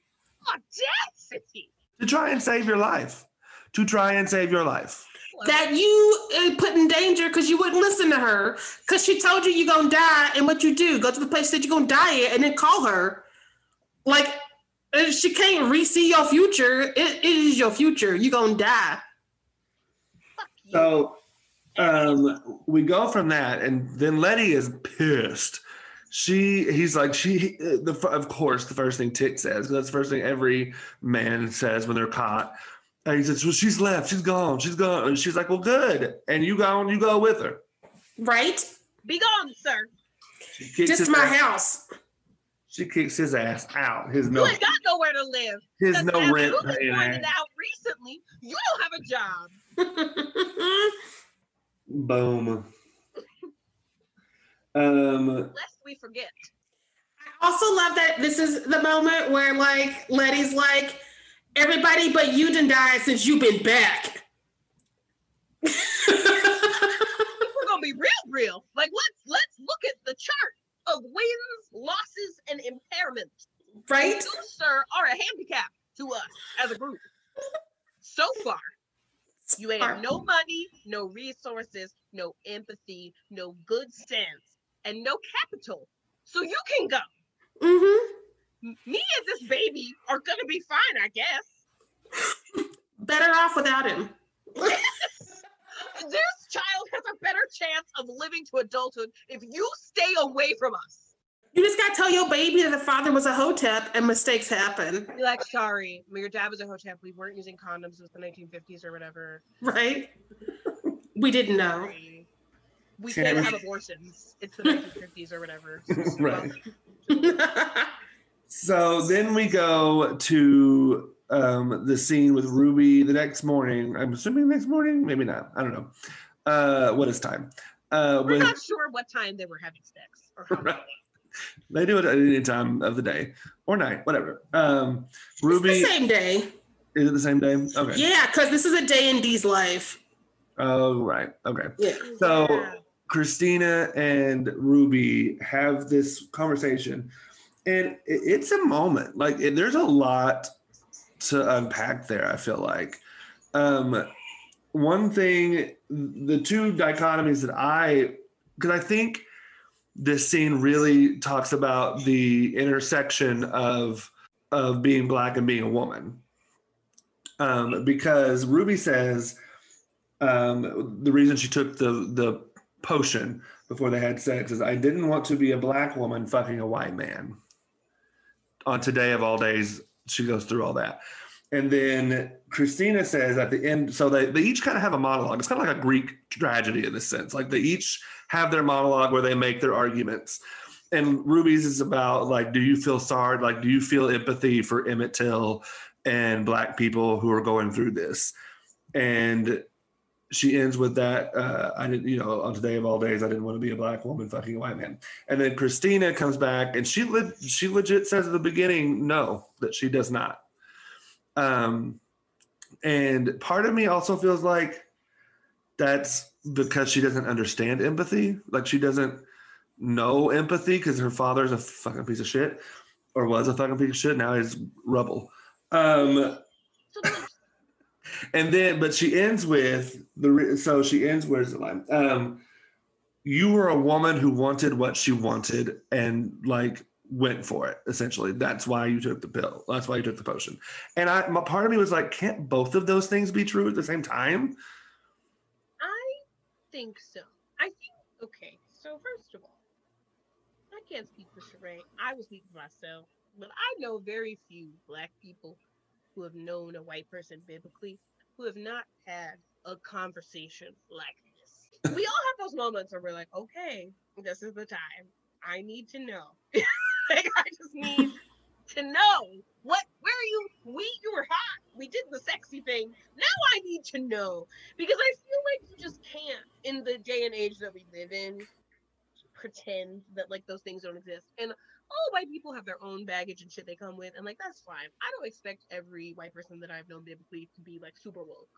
audacity. to try and save your life. To try and save your life. That you uh, put in danger because you wouldn't listen to her because she told you you're gonna die and what you do go to the place that you're gonna die at and then call her like uh, she can't re-see your future it, it is your future you're gonna die Fuck you. So um, we go from that, and then Leti is pissed. She, he's like, she, the of course, the first thing Tick says, 'cause that's the first thing every man says when they're caught. And he says, "Well, she's left. She's gone. She's gone." And she's like, "Well, good. And you go, you go with her." right Be gone, sir. She kicks just my ass- house She kicks his ass out. His You no, ain't got nowhere to live. his no rent Ruben paying pointed ass. out recently, you don't have a job. Boom. Um, Lest we forget. I also love that this is the moment where like Leti's like everybody but you done died since you've been back We're gonna be real, real. Like let's let's look at the chart of wins, losses, and impairments. right You, sir, are a handicap to us as a group. So far, you ain't have no money, no resources, no empathy, no good sense, and no capital. So you can go. mm-hmm. M- Me and this baby are gonna be fine, I guess. better off without him this child has a better chance of living to adulthood if you stay away from us. You just gotta tell your baby that the father was a hotep and mistakes happen, Be like, sorry, your dad was a hotep. We weren't using condoms. It was the 1950s or whatever. right? We didn't know. Sorry. We Can't can't have abortions. It's the 1950s or whatever. Right. So then we go to um, the scene with Ruby the next morning. I'm assuming next morning, maybe not. I don't know. Uh, what is time? Uh, We're when not sure what time they were having sex or how Right. they do it at any time of the day or night, whatever. Um, It's Ruby the same day. is it the same day? Okay. Yeah, because this is a day in Dee's life. Oh, right. Okay. Yeah. So Yeah. Christina and Ruby have this conversation, and it's a moment. Like there's a lot to unpack there. I feel like um, one thing, the two dichotomies that I, because I think this scene really talks about the intersection of of being black and being a woman. Um, because Ruby says um, the reason she took the the potion before they had sex is I didn't want to be a black woman fucking a white man. On today of all days, she goes through all that. And then Christina says at the end, so they, they each kind of have a monologue. It's kind of like a Greek tragedy in this sense. Like they each have their monologue where they make their arguments. And Ruby's is about like, do you feel sorry? Like, do you feel empathy for Emmett Till and black people who are going through this? And she ends with that uh, i didn't you know on today of all days i didn't want to be a black woman fucking a white man. And then christina comes back and she le- she legit says at the beginning no that she does not. Um and part of me also feels like that's because she doesn't understand empathy. Like she doesn't know empathy because her father's a fucking piece of shit or was a fucking piece of shit now he's rubble. Um and then but she ends with the so she ends where's the line um you were a woman who wanted what she wanted and like went for it essentially that's why you took the pill that's why you took the potion and i my part of me was like can't both of those things be true at the same time I think so. I think okay. So first of all, I can't speak for Sharai. I will speak for myself, but I know very few black people who have known a white person biblically who have not had a conversation like this. We all have those moments where we're like, okay, this is the time. I need to know. like I just need to know what where are you we you were hot. We did the sexy thing. Now I need to know because I feel like you just can't in the day and age that we live in pretend that like those things don't exist. And all white people have their own baggage and shit they come with, and like that's fine. I don't expect every white person that I've known biblically to be like super woke,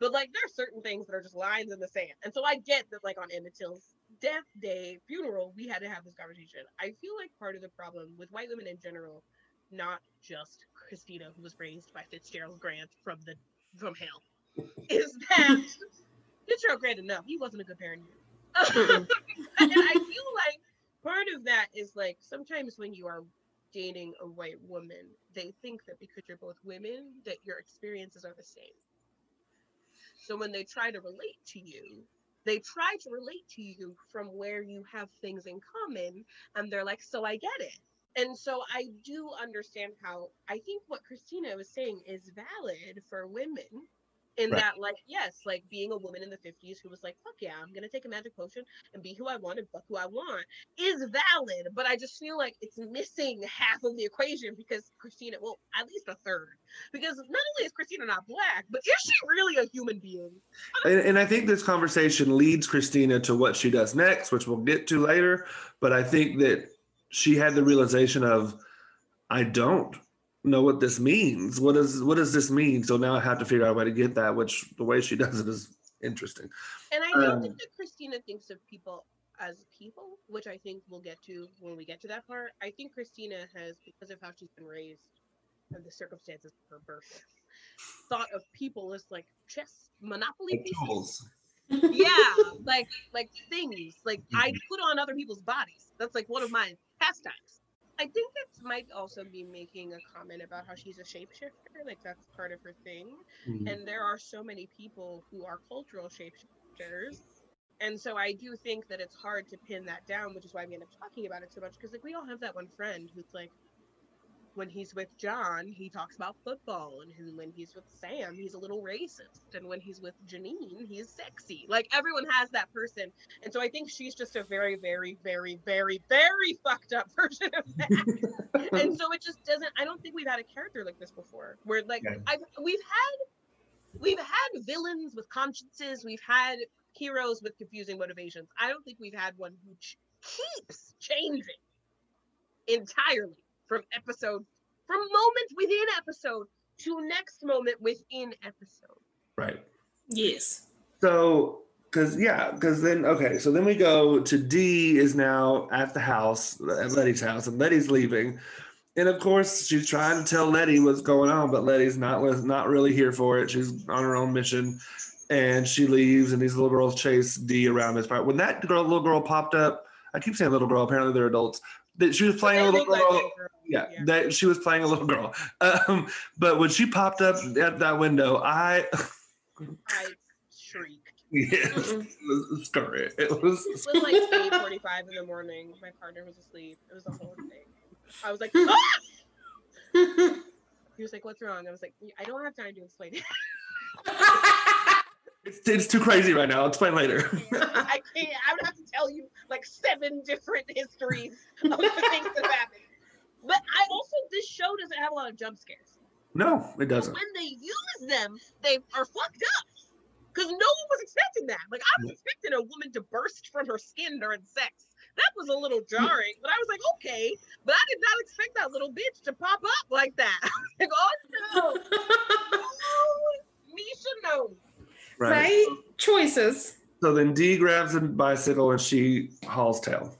but like there are certain things that are just lines in the sand. And so I get that like on Emmett Till's death day funeral, we had to have this conversation. I feel like part of the problem with white women in general, not just Christina, who was raised by Fitzgerald Grant from the from hell, is that Fitzgerald Grant enough. He wasn't a good parent. And I feel like part of that is like sometimes when you are dating a white woman, they think that because you're both women, that your experiences are the same. So when they try to relate to you, they try to relate to you from where you have things in common, and they're like, "So I get it." And so I do understand how I think what Christina was saying is valid for women in Right. that like yes like being a woman in the 50s who was like fuck yeah i'm gonna take a magic potion and be who i want and fuck who i want is valid but i just feel like it's missing half of the equation because christina well at least a third because not only is christina not black but is she really a human being and, and i think this conversation leads christina to what she does next which we'll get to later but i think that she had the realization of i don't know what this means. What does what does this mean? So now i have to figure out a way to get that which the way she does it is interesting. And i don't Um, think that christina thinks of people as people which i think we'll get to when we get to that part. I think christina has because of how she's been raised and the circumstances of her birth thought of people as like chess monopoly tools. yeah like like things. Like i put on other people's bodies. That's like one of my pastimes i think it might also be making a comment about how she's a shapeshifter like that's part of her thing Mhm. and there are so many people who are cultural shapeshifters. And so I do think that it's hard to pin that down, which is why we end up talking about it so much. Because like we all have that one friend who's like, when he's with John, he talks about football, and when he's with Sam, he's a little racist, and when he's with Janine, he's sexy. Like everyone has that person, and so I think she's just a very, very, very, very, very fucked up version of that. and so it just doesn't. I don't think we've had a character like this before, where like Yeah. I've we've had we've had villains with consciences, we've had heroes with confusing motivations. I don't think we've had one who ch- keeps changing entirely from episode from moment within episode to next moment within episode. right. Yes. So, because yeah, because then okay, so then we go to Dee is now at the house at Leti's house, and Leti's leaving, and of course she's trying to tell Leti what's going on, but Leti's not lis- not really here for it. She's on her own mission, and she leaves, and these little girls chase Dee around this part. When that girl, little girl popped up, I keep saying little girl. Apparently they're adults. That she was playing a little girl. like girl. little girls, yeah, that she was playing a little girl. Um, but when she popped up at that window, I I shrieked. yes, Mm-mm. it was scary. It was It was like 8:45 in the morning. My partner was asleep. It was a whole thing. I was like, ah! He was like, "What's wrong?" I was like, "I don't have time to explain it. it's, it's too crazy right now. I'll explain later. I can't. I would have to tell you like seven different histories of the things that happened." But I also this show doesn't have a lot of jump scares. no, it doesn't. when they use them, they are fucked up. Because no one was expecting that. Like I was Yeah. expecting a woman to burst from her skin during sex. That was a little jarring, but I was like, okay. But I did not expect that little bitch to pop up like that. like, oh no. Oh, Misha, no. right? Choices. So then Dee grabs a bicycle and she hauls tail.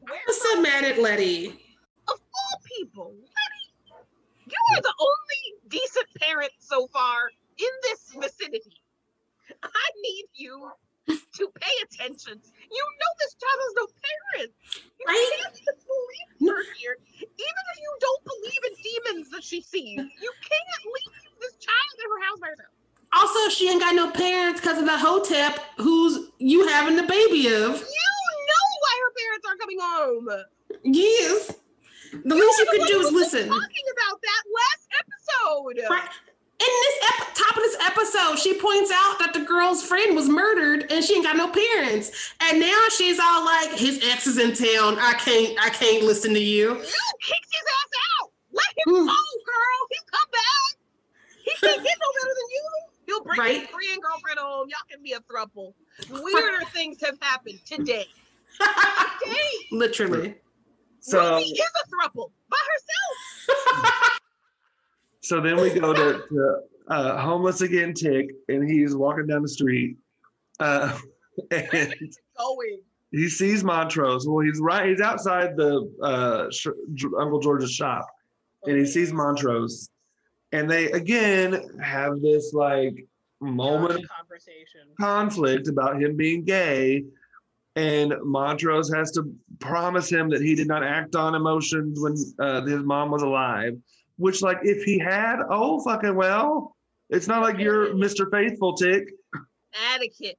Where I'm so mad at Leti. People, you are the only decent parent so far in this vicinity. I need you to pay attention. You know this child has no parents. You Right? can't leave her here, even if you don't believe in demons that she sees. You can't leave this child in her house by herself. Also, she ain't got no parents because of the hotep who's you having the baby of. You know why her parents aren't coming home. Yes. The least you could do is listen. Talking about that last episode. Right. In this ep- top of this episode, she points out that the girl's friend was murdered and she ain't got no parents. And now she's all like, his ex is in town. I can't, I can't listen to you. You kicked his ass out. Let him Hmm. go, girl. He'll come back. He can't get no better than you. He'll bring his friend girlfriend home. Y'all can be a throuple. Weirder things have happened today. Today, Literally. So Ruby is a thruple by herself. so then we go to, to uh, homeless again Tick and he's walking down the street. Uh, and Going. he sees Montrose. Well, he's right. He's outside the uh, sh- Uncle George's shop, and he sees Montrose, and they again have this like moment of conversation. conflict about him being gay, and Montrose has to promise him that he did not act on emotions when uh, his mom was alive. Which, like, if he had, oh fucking well, it's not like you're Mr. Faithful Tick. Atticus,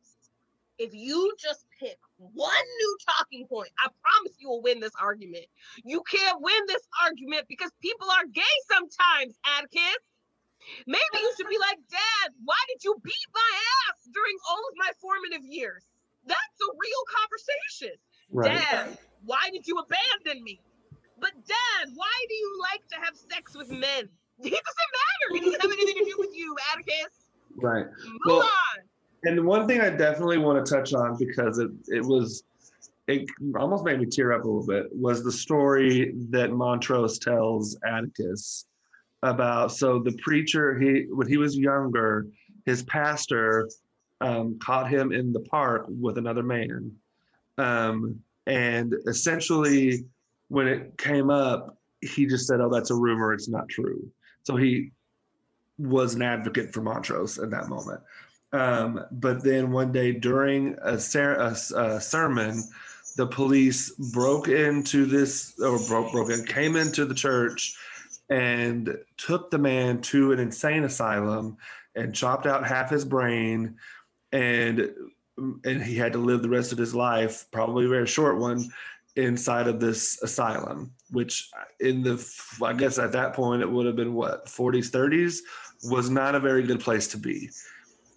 if you just pick one new talking point, I promise you will win this argument. You can't win this argument because people are gay sometimes, Atticus. Maybe you should be like, Dad, why did you beat my ass during all of my formative years? That's a real conversation. Dad, why did you abandon me? But Dad, why do you like to have sex with men? It doesn't matter. It doesn't have anything to do with you, Atticus. Right. Move Well, on. And one thing I definitely want to touch on because it it was it almost made me tear up a little bit was the story that Montrose tells Atticus about so the preacher he when he was younger his pastor um, caught him in the park with another man um, and essentially when it came up he just said oh that's a rumor. It's not true. So he was an advocate for Montrose at that moment. Um, but then one day during a, ser- a a sermon, the police broke into this, or broke, broke in, came into the church and took the man to an insane asylum and chopped out half his brain and and he had to live the rest of his life, probably a very short one, inside of this asylum. Which in the I guess at that point it would have been what 40s, 30s was not a very good place to be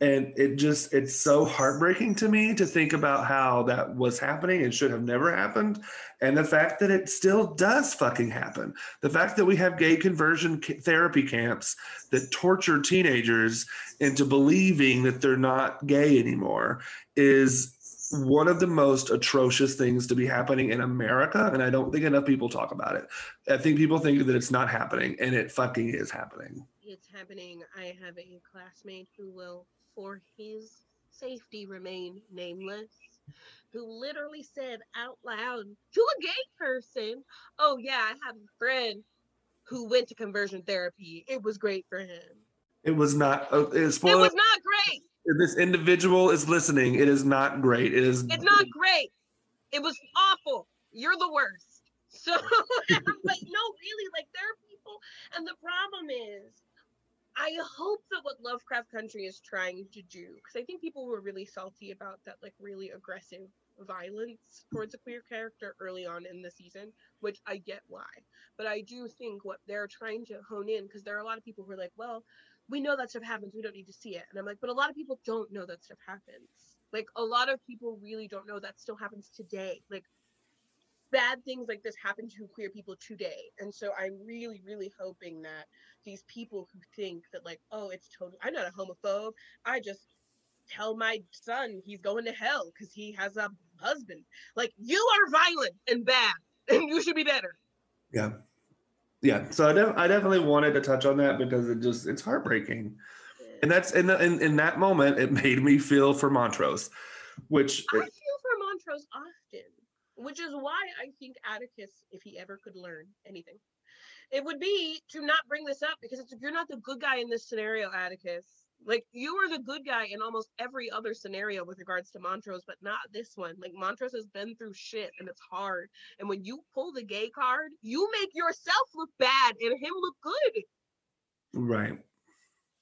and it just it's so heartbreaking to me to think about how that was happening and should have never happened and the fact that it still does fucking happen the fact that we have gay conversion therapy camps that torture teenagers into believing that they're not gay anymore is one of the most atrocious things to be happening in America and I don't think enough people talk about it. I think people think that it's not happening and it fucking is happening. It's happening. I have a classmate who will, for his safety, remain nameless, who literally said out loud to a gay person, Oh, yeah, I have a friend who went to conversion therapy. It was great for him. It was not uh, It spoiler was not great. if this individual is listening, it is not great. It is It's not great. It was awful. You're the worst. So, I'm like, no, really, like there are people, and the problem is, I hope that what Lovecraft Country is trying to do, because I think people were really salty about that, like really aggressive violence towards a queer character early on in the season, which I get why. But I do think what they're trying to hone in, because there are a lot of people who are like, well, we know that stuff happens, we don't need to see it. And I'm like, but a lot of people don't know that stuff happens. Like a lot of people really don't know that still happens today. Like bad things like this happen to queer people today. And so I'm really, really hoping that these people who think that like, oh, it's totally I'm not a homophobe. I just tell my son he's going to hell because he has a husband. Like you are violent and bad and you should be better. Yeah. Yeah. So I, def- I definitely wanted to touch on that because it just it's heartbreaking. And that's in the in, in that moment it made me feel for Montrose, which I feel for Montrose which is why I think Atticus, if he ever could learn anything, it would be to not bring this up because it's, you're not the good guy in this scenario, Atticus. Like you are the good guy in almost every other scenario with regards to Montrose, but not this one. Like Montrose has been through shit and it's hard. And when you pull the gay card, you make yourself look bad and him look good right.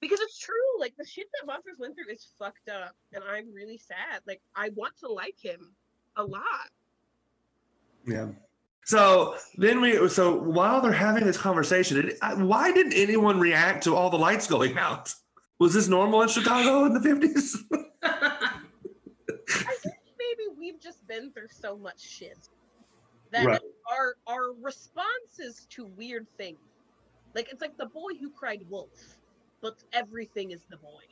because it's true. Like the shit that Montrose went through is fucked up, and I'm really sad. Like I want to like him a lot. Yeah. So then we so while they're having this conversation, it, I- why didn't anyone react to all the lights going out? Was this normal in Chicago in the 50s? I think maybe we've just been through so much shit that Right. our our responses to weird things, like it's like the boy who cried wolf, but everything is the boy.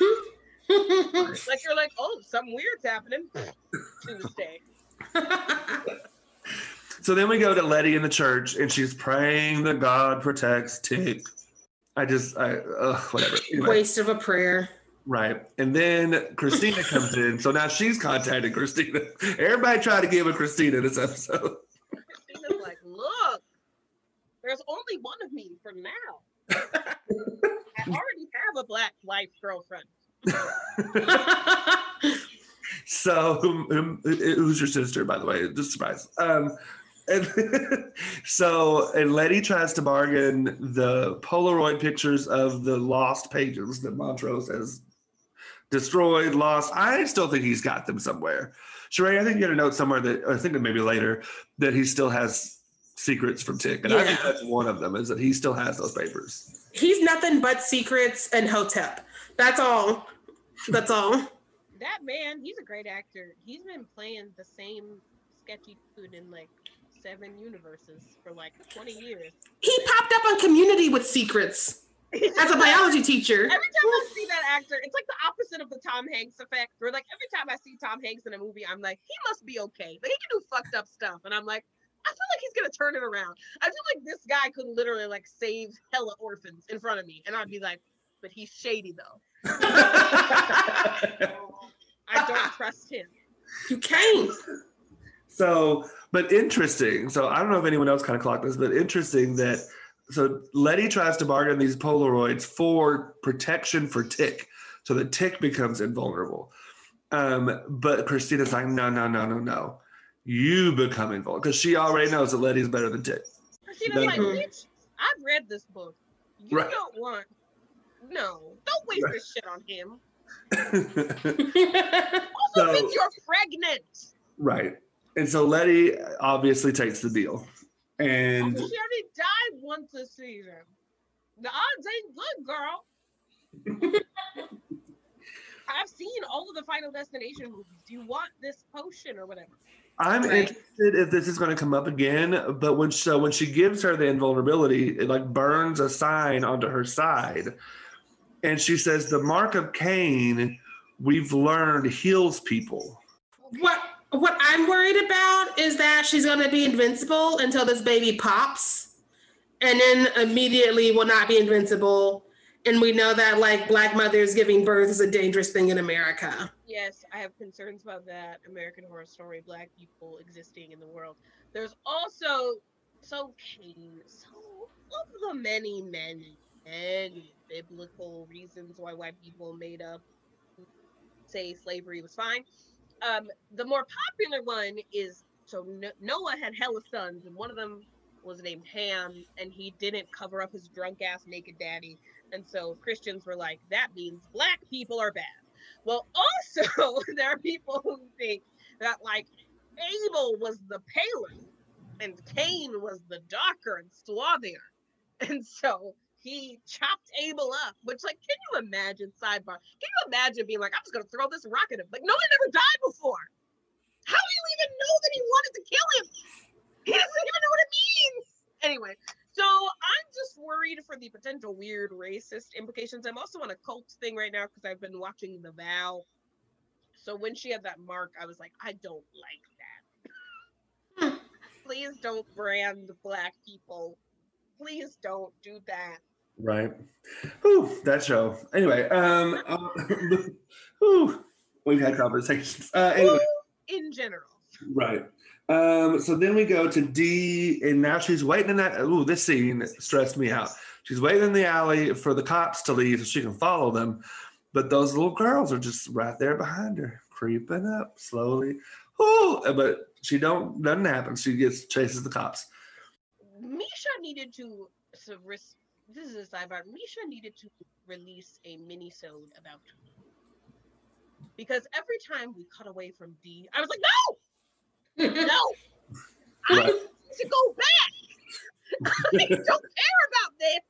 Like you're like, oh, something weird's happening. Tuesday. So then we go to Leti in the church, and she's praying that God protects Tick. I just, I, uh, whatever. Anyway, Waste of a prayer. right. And then Christina comes in. So now she's contacted Christina. Everybody tried to give a Christina this episode. Christina's like, look, there's only one of me for now. I already have a black wife girlfriend. So, whom, whom, who's your sister, by the way? Just a surprise. Um, and so, and Leti tries to bargain the Polaroid pictures of the lost pages that Montrose has destroyed, lost. I still think he's got them somewhere. Sharai, I think you had a note somewhere that I think maybe later that he still has secrets from Tick, and I think that's one of them is that he still has those papers. He's nothing but secrets and Hotep. That's all. That's all. That man, he's a great actor. He's been playing the same sketchy dude in like seven universes for like 20 years. He popped up on Community with secrets as a biology teacher. Every time I see that actor, it's like the opposite of the Tom Hanks effect. Where like every time I see Tom Hanks in a movie, I'm like, he must be okay. Like he can do fucked up stuff, and I'm like, I feel like he's gonna turn it around. I feel like this guy could literally like save hella orphans in front of me, and I'd be like, but he's shady though. I don't trust him. You can't. So, but interesting. So I don't know if anyone else kind of clocked this, but interesting that so Leti tries to bargain these Polaroids for protection for Tick, so that Tick becomes invulnerable. Um, but Christina's like, no, no, no, no, no. You become invulnerable because she already knows that Leti's better than Tick. Christina's like, Mhm. bitch, I've read this book. You Right. don't want. No, don't waste this shit on him. Also, So- means you're pregnant. right. And so Leti obviously takes the deal. And She already died once this season. The odds ain't good, girl. I've seen all of the Final Destination movies. Do you want this potion or whatever? I'm Right. interested if this is going to come up again. But when so when she gives her the invulnerability, it like burns a sign onto her side, and she says, "The mark of Cain, we've learned heals people." what what I'm worried about is that she's gonna be invincible until this baby pops, and then immediately will not be invincible. And we know that like black mothers giving birth is a dangerous thing in America. Yes, I have concerns about that. American Horror Story, black people existing in the world. There's also so Cain, so of the many, many, many biblical reasons why white people made up say slavery was fine. Um, the more popular one is so Noah had hella sons, and one of them was named Ham, and he didn't cover up his drunk ass naked daddy. And so Christians were like, that means black people are bad. Well, also, there are people who think that like Abel was the paler and Cain was the darker and swarthier. And so he chopped Abel up, which, like, can you imagine? Sidebar. Can you imagine being like, I'm just going to throw this rock at him? Like, no one ever died before. How do you even know that he wanted to kill him? He doesn't even know what it means. Anyway, so I'm just worried for the potential weird racist implications. I'm also on a cult thing right now because I've been watching The Vow. So when she had that mark, I was like, I don't like that. Hmm. Please don't brand black people. Please don't do that. Right. Whew, that show. Anyway, um, uh, whew, we've had conversations. Uh, anyway, In general. right. Um, so then we go to Dee, and now she's waiting in that. Ooh, this scene stressed me out. She's waiting in the alley for the cops to leave so she can follow them, but those little girls are just right there behind her, creeping up slowly. Ooh, but she don't nothing happens. She gets chases the cops. Misha needed to so ris- this is a sidebar. Misha needed to release a mini-sode about because every time we cut away from Dee, I was like, no, no, I Right. need to go back. I don't care about this.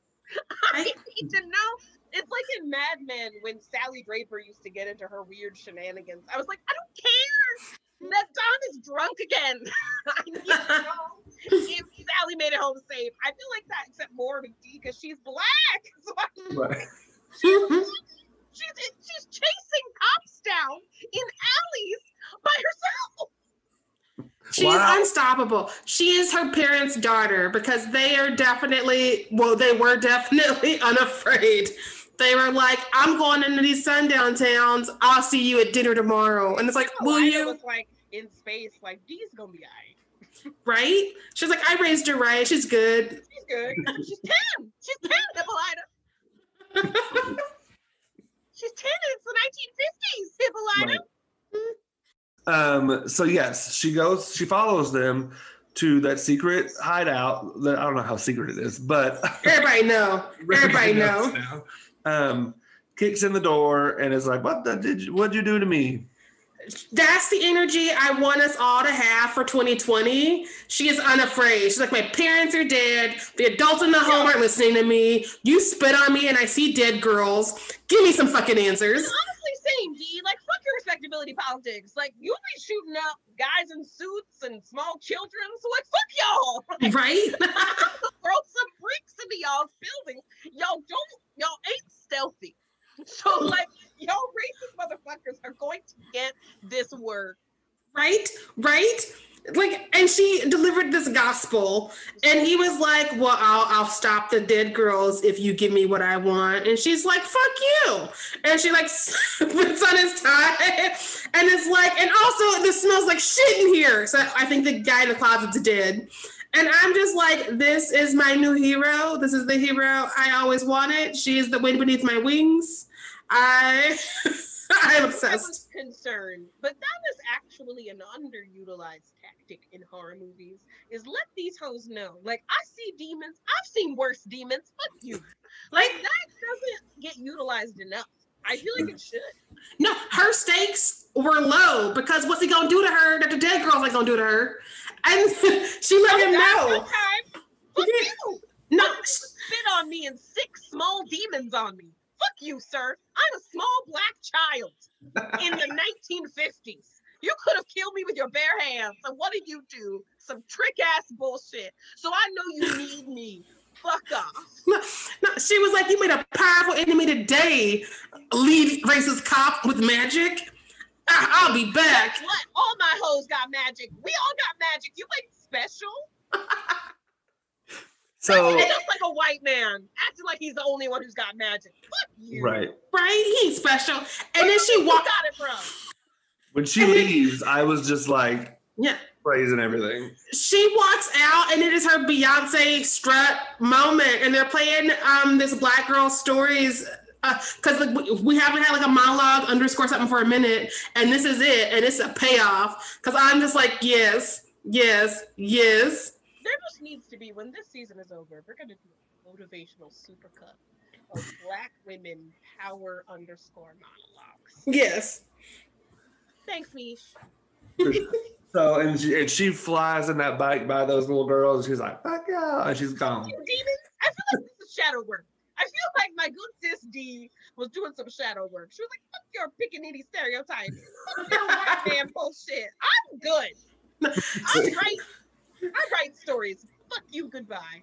I need to know. It's like in Mad Men when Sally Draper used to get into her weird shenanigans. I was like, I don't care. That Don is drunk again. I need to know if Sally made it home safe. I feel like that, except more with Dee because she's black. So I- Right. she's she's chasing cops down in alleys by herself. She's Wow. unstoppable. She is her parents' daughter because they are definitely, well, they were definitely unafraid. They were like, I'm going into these sundown towns. I'll see you at dinner tomorrow. And it's like, oh, will Lila you? was like in space, like Dee's gonna be alright. Right? She's like, I raised her right. She's good. She's good. She's ten. She's ten, Hippolyta. She's ten. It's the 1950s, Hippolyta. Um, so yes, she goes, she follows them to that secret hideout. That I don't know how secret it is, but Everybody know. Everybody knows know. now. Um, kicks in the door and is like, "What the, did you, what'd you do to me?" That's the energy I want us all to have for 2020. She is unafraid. She's like, my parents are dead. The adults in the home aren't listening to me. You spit on me and I see dead girls. Give me some fucking answers. Honestly, same Dee. Like fuck your respectability politics. Like you'll be shooting up guys in suits and small children. So like fuck y'all. Right? throw some bricks into y'all's buildings. Y'all don't, y'all ain't stealthy. So like, y'all racist motherfuckers are going to get this word. right? Right? Like, and she delivered this gospel, and he was like, "Well, I'll I'll stop the dead girls if you give me what I want." And she's like, "Fuck you!" And she like puts on his tie, and it's like, and also this smells like shit in here. So I think the guy in the closet's dead. And I'm just like, this is my new hero. This is the hero I always wanted. She is the wind beneath my wings. I I'm I obsessed. was concerned, but that is actually an underutilized tactic in horror movies. Is let these hoes know, like I see demons. I've seen worse demons. Fuck you. Like that doesn't get utilized enough. I feel like it should. No, her stakes were low because what's he gonna do to her that the dead girls ain't gonna do to her? And she let oh, him know. Fuck you. No, Spit on me and six small demons on me. Fuck you, sir. I'm a small black child in the 1950s. You could have killed me with your bare hands. So what did you do? Some trick ass bullshit. So I know you need me. Fuck off. no, no, she was like, "You made a powerful enemy today, lead racist cop with magic. I- I'll be back." Guess what? All my hoes got magic. We all got magic. You ain't special. So And just like a white man, acting like he's the only one who's got magic. Fuck you. right. Right? He ain't special. And Where then she think walked. got it from. When she leaves, I was just like Yeah. praising everything. she walks out and it is her Beyonce strut moment, and they're playing um this black girl stories because like we- we haven't had like a monologue underscore something for a minute, and this is it, and it's a payoff. Because I'm just like, yes, yes, yes, There just needs to be when this season is over, we're gonna do a motivational supercut of black women power underscore monologues. yes. Thanks, Mish. So and she and she flies in that bike by those little girls. And she's like, "Fuck yeah!" And she's gone. You demons. I feel like this is shadow work. I feel like my good sis Dee was doing some shadow work. She was like, fuck your pickaninny stereotype. Fuck your white man bullshit. I'm good. I write I write stories. Fuck you, goodbye.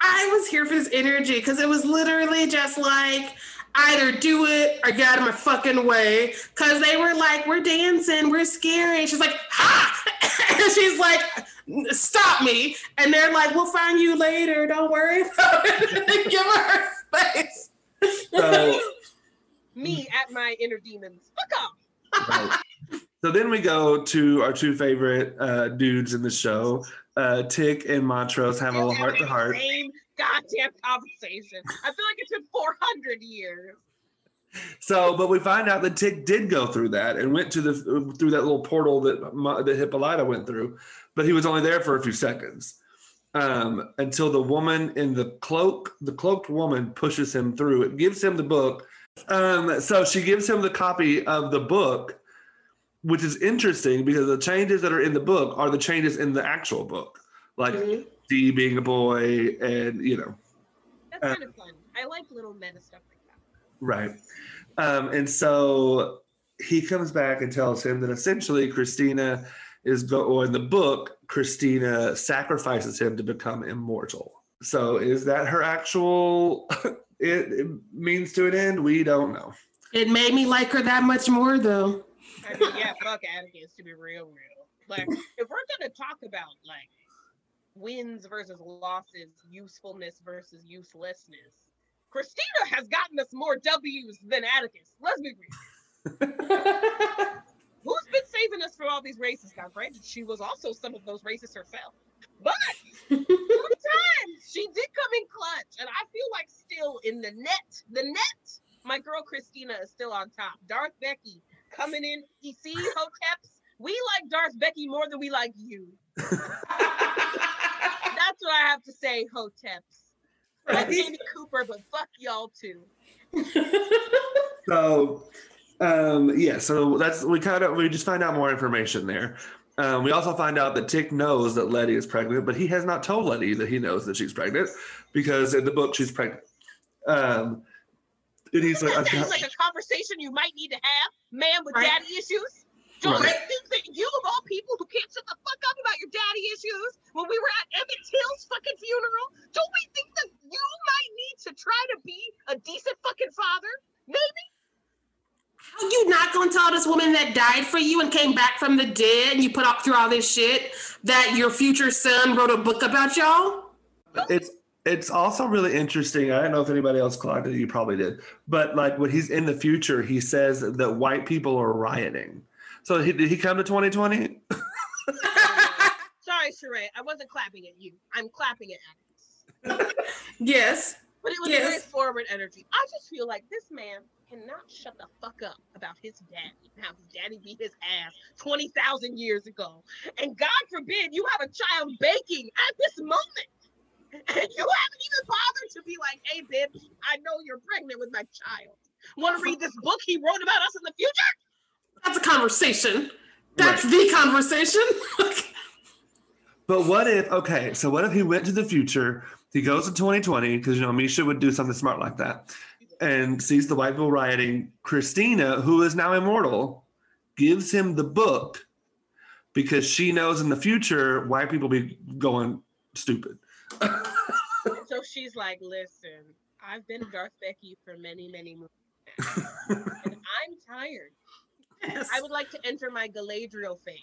I was here for this energy because it was literally just like either do it or get out of my fucking way. Because they were like, we're dancing, we're scary. She's like, ha! and she's like, stop me. And they're like, we'll find you later. Don't worry about it. Give her her space. So, Me at my inner demons. Fuck off. right. so then we go to our two favorite uh, dudes in the show. Uh, Tick and Montrose have a little heart to heart. Same goddamn conversation. I feel like it's been 400 years. So, but we find out that Tick did go through that and went to the through that little portal that that Hippolyta went through, but he was only there for a few seconds um, until the woman in the cloak, the cloaked woman, pushes him through. It gives him the book. Um, so she gives him the copy of the book, which is interesting because the changes that are in the book are the changes in the actual book, like Dee being a boy, and you know. That's Uh, kind of fun. I like little meta stuff like that. Right. Um, and so he comes back and tells him that essentially Christina is go or in the book, Christina sacrifices him to become immortal. So is that her actual it, it means to an end? We don't know. It made me like her that much more, though. I mean, yeah, fuck Atticus to be real, real. Like, if we're gonna talk about like wins versus losses, usefulness versus uselessness, Christina has gotten us more W's than Atticus. Let's be real. Who's been saving us from all these races? Now, granted, she was also some of those races herself, but sometimes she did come in clutch, and I feel like still in the net, the net, my girl Christina is still on top. Darth Becky coming in. You see, Hoteps, we like Darth Becky more than we like you. That's what I have to say, Hoteps. I like Jamie Cooper, but fuck y'all too. So um yeah, so that's we kind of we just find out more information there. Um, we also find out that Tick knows that Leti is pregnant, but he has not told Leti that he knows that she's pregnant because in the book she's pregnant. Um, and he's like, that I've sounds got- like a conversation you might need to have, man with Right. daddy issues. Don't Right. you think that you of all people who can't shut the fuck up about your daddy issues when we were at Emmett Till's fucking funeral, don't we think that you might need to try to be a decent fucking father? Maybe. How you not gonna tell this woman that died for you and came back from the dead and you put up through all this shit that your future son wrote a book about y'all? it's it's also really interesting. I don't know if anybody else clocked it. You probably did, but like when he's in the future, he says that white people are rioting. So he, did he come to 2020? Sorry, Sharai, I wasn't clapping at you. I'm clapping at Atticus. yes. But it was a very forward energy. I just feel like this man cannot shut the fuck up about his daddy, how his daddy beat his ass 20,000 years ago. And God forbid you have a child baking at this moment. And you haven't even bothered to be like, hey, bitch, I know you're pregnant with my child. Want to read this book he wrote about us in the future? That's a conversation. That's the conversation. But what if, okay, so what if he went to the future? He goes to 2020, because, you know, Misha would do something smart like that, and sees the white people rioting. Christina, who is now immortal, gives him the book because she knows in the future white people be going stupid. So she's like, listen, I've been Darth Becky for many, many moons. now, and I'm tired. Yes. I would like to enter my Galadriel fame.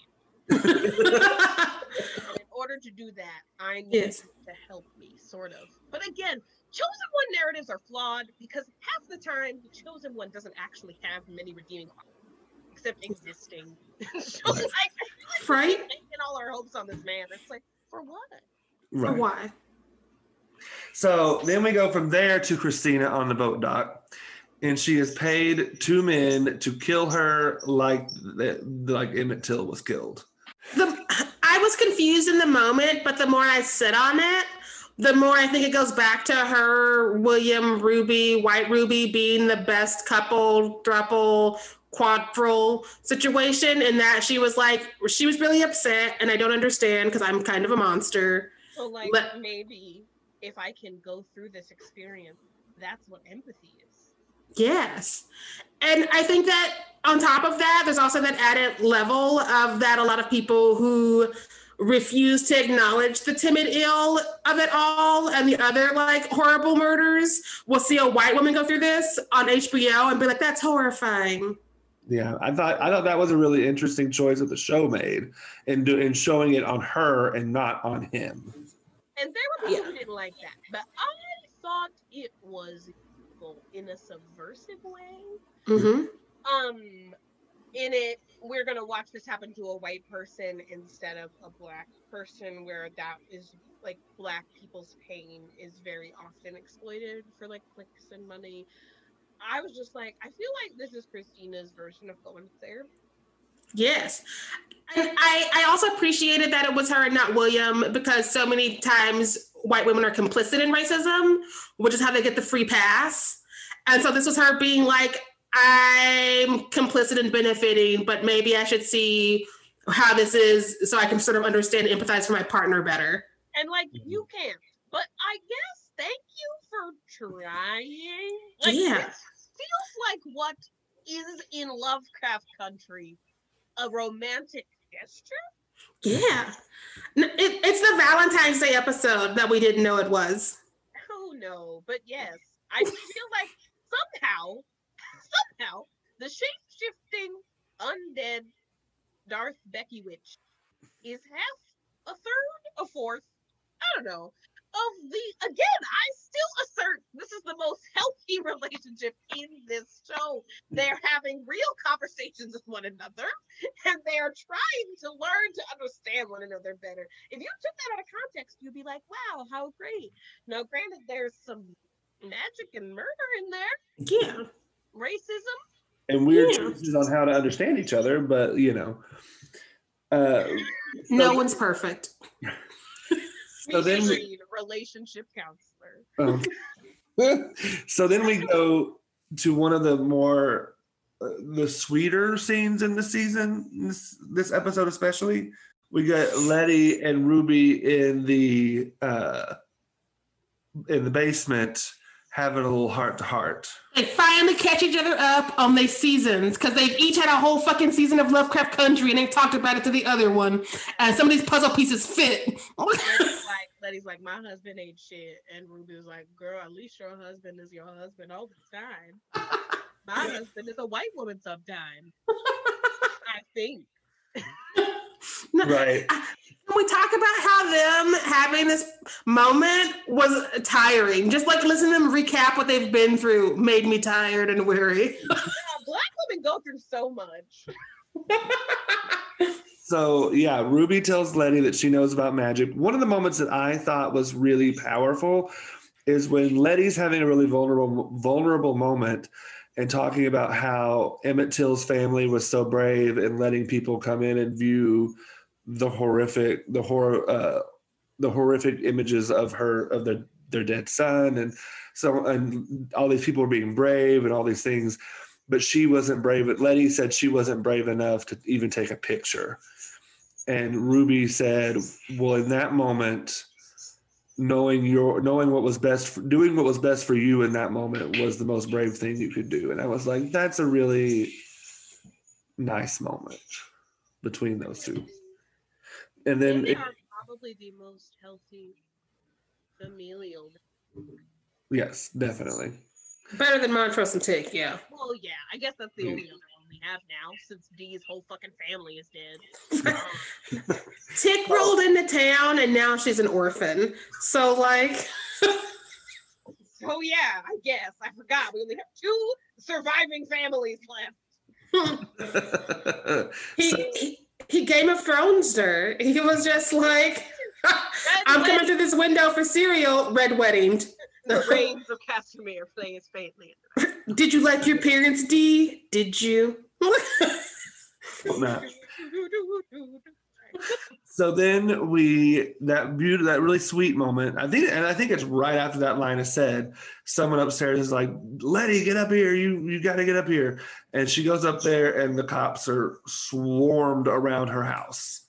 In order to do that, I need Yes. to help me, sort of. But again, chosen one narratives are flawed because half the time the chosen one doesn't actually have many redeeming qualities except existing. so Right. like, like Right? we're making all our hopes on this man. It's like, for what? For why? So then we go from there to Christina on the boat dock, and she has paid two men to kill her like like Emmett Till was killed. The, I was confused in the moment, but the more I sit on it, the more I think it goes back to her, William Ruby, White Ruby being the best couple, thruple, quadruple situation, and that she was like, she was really upset, and I don't understand because I'm kind of a monster. So like Let- maybe if I can go through this experience, that's what empathy is. Yes. And I think that on top of that, there's also that added level of that a lot of people who refuse to acknowledge the Emmett Till of it all and the other like horrible murders will see a white woman go through this on HBO and be like, that's horrifying. Yeah, I thought I thought that was a really interesting choice that the show made in do, in showing it on her and not on him. And there were people who didn't like that, but I thought it was evil in a subversive way. hmm Um, in it, we're gonna watch this happen to a white person instead of a black person, where that is like black people's pain is very often exploited for like clicks and money. I was just like, I feel like this is Christina's version of going to therapy. Yes. And I, I also appreciated that it was her and not William because so many times white women are complicit in racism, which is how they get the free pass. And so this was her being like, I'm complicit in benefiting, but maybe I should see how this is so I can sort of understand and empathize for my partner better. And like Mhm. you can't, but I guess thank you for trying. Like Yeah. this feels like what is in Lovecraft country a romantic gesture. Yeah. It, it's the Valentine's Day episode that we didn't know it was. Oh no, but yes, I feel like somehow, somehow, the shape shifting undead Darth Becky Witch is half, a third, a fourth, I don't know, of the again, I still assert this is the most healthy relationship in this show. They're having real conversations with one another and they are trying to learn to understand one another better. If you took that out of context, you'd be like, wow, how great. Now, granted, there's some magic and murder in there, Yeah. racism. And weird Yeah. choices on how to understand each other, but you know. Uh, No So- one's perfect. So then should we- read relationship counselor. Um, so then we go to one of the more uh, the sweeter scenes in the season this, this episode especially we got leti and ruby in the uh in the basement having a little heart to heart They finally catch each other up on their seasons because they've each had a whole fucking season of Lovecraft Country and they've talked about it to the other one. And some of these puzzle pieces fit. Leti's like, like, my husband ain't shit. And Ruby's like, girl, at least your husband is your husband all the time. My husband is a white woman sometimes. I think. right Can we talk about how them having this moment was tiring? Just like listening to them recap what they've been through made me tired and weary. Yeah, black women go through so much. so yeah ruby tells leti that she knows about magic. One of the moments that i thought was really powerful is when leti's having a really vulnerable vulnerable moment and talking about how emmett till's family was so brave in letting people come in and view the horrific the horror uh, the horrific images of her of the their dead son and so and all these people were being brave and all these things but she wasn't brave. Leti said she wasn't brave enough to even take a picture and ruby said well in that moment knowing your knowing what was best for, doing what was best for you in that moment was the most brave thing you could do and i was like that's a really nice moment between those two and then And they it- are probably the most healthy familial. yes definitely Better than Montrose and Tick, yeah. Well, yeah, I guess that's the Mm. only other one we have now since Dee's whole fucking family is dead. Tick rolled into town and now she's an orphan. So like so oh, yeah, I guess I forgot we only have two surviving families left. he, So- he he Game of Thrones her. He was just like I'm coming Wedding, through this window for cereal, red weddinged. the Rains of Castamere playing his faintly. Did you like your parents, Dee? Did you? So then we that beauty that really sweet moment. I think and I think it's right after that line is said. Someone upstairs is like, "Leti, get up here! You you got to get up here!" And she goes up there, and the cops are swarmed around her house.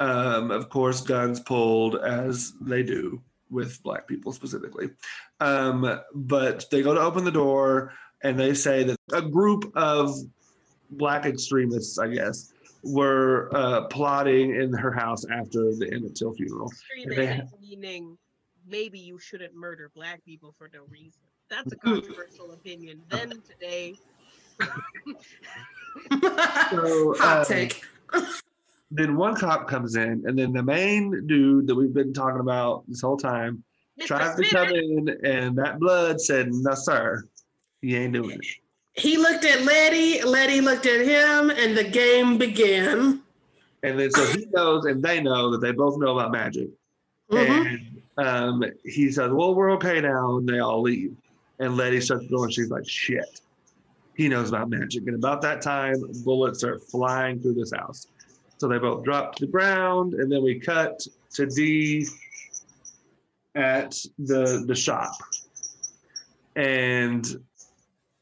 Um, of course, guns pulled as they do with black people specifically. Um, but they go to open the door, and they say that a group of black extremists, I guess, were uh, plotting in her house after the Emmett Till funeral. They- meaning maybe you shouldn't murder black people for no reason. That's a controversial opinion. Then today, So, Hot um, take. Then one cop comes in, and then the main dude that we've been talking about this whole time tries Mr. to come in, and that blood said, "No, sir, he ain't doing it." He looked at Leti, Leti looked at him, and the game began. And then so he knows, and they know that they both know about magic. Mhm. And um, he says, Well, we're okay now. And they all leave. And Leti shuts the door and she's like, Shit. He knows about magic. And about that time, bullets are flying through this house. So they both drop to the ground. And then we cut to Dee at the, the shop. And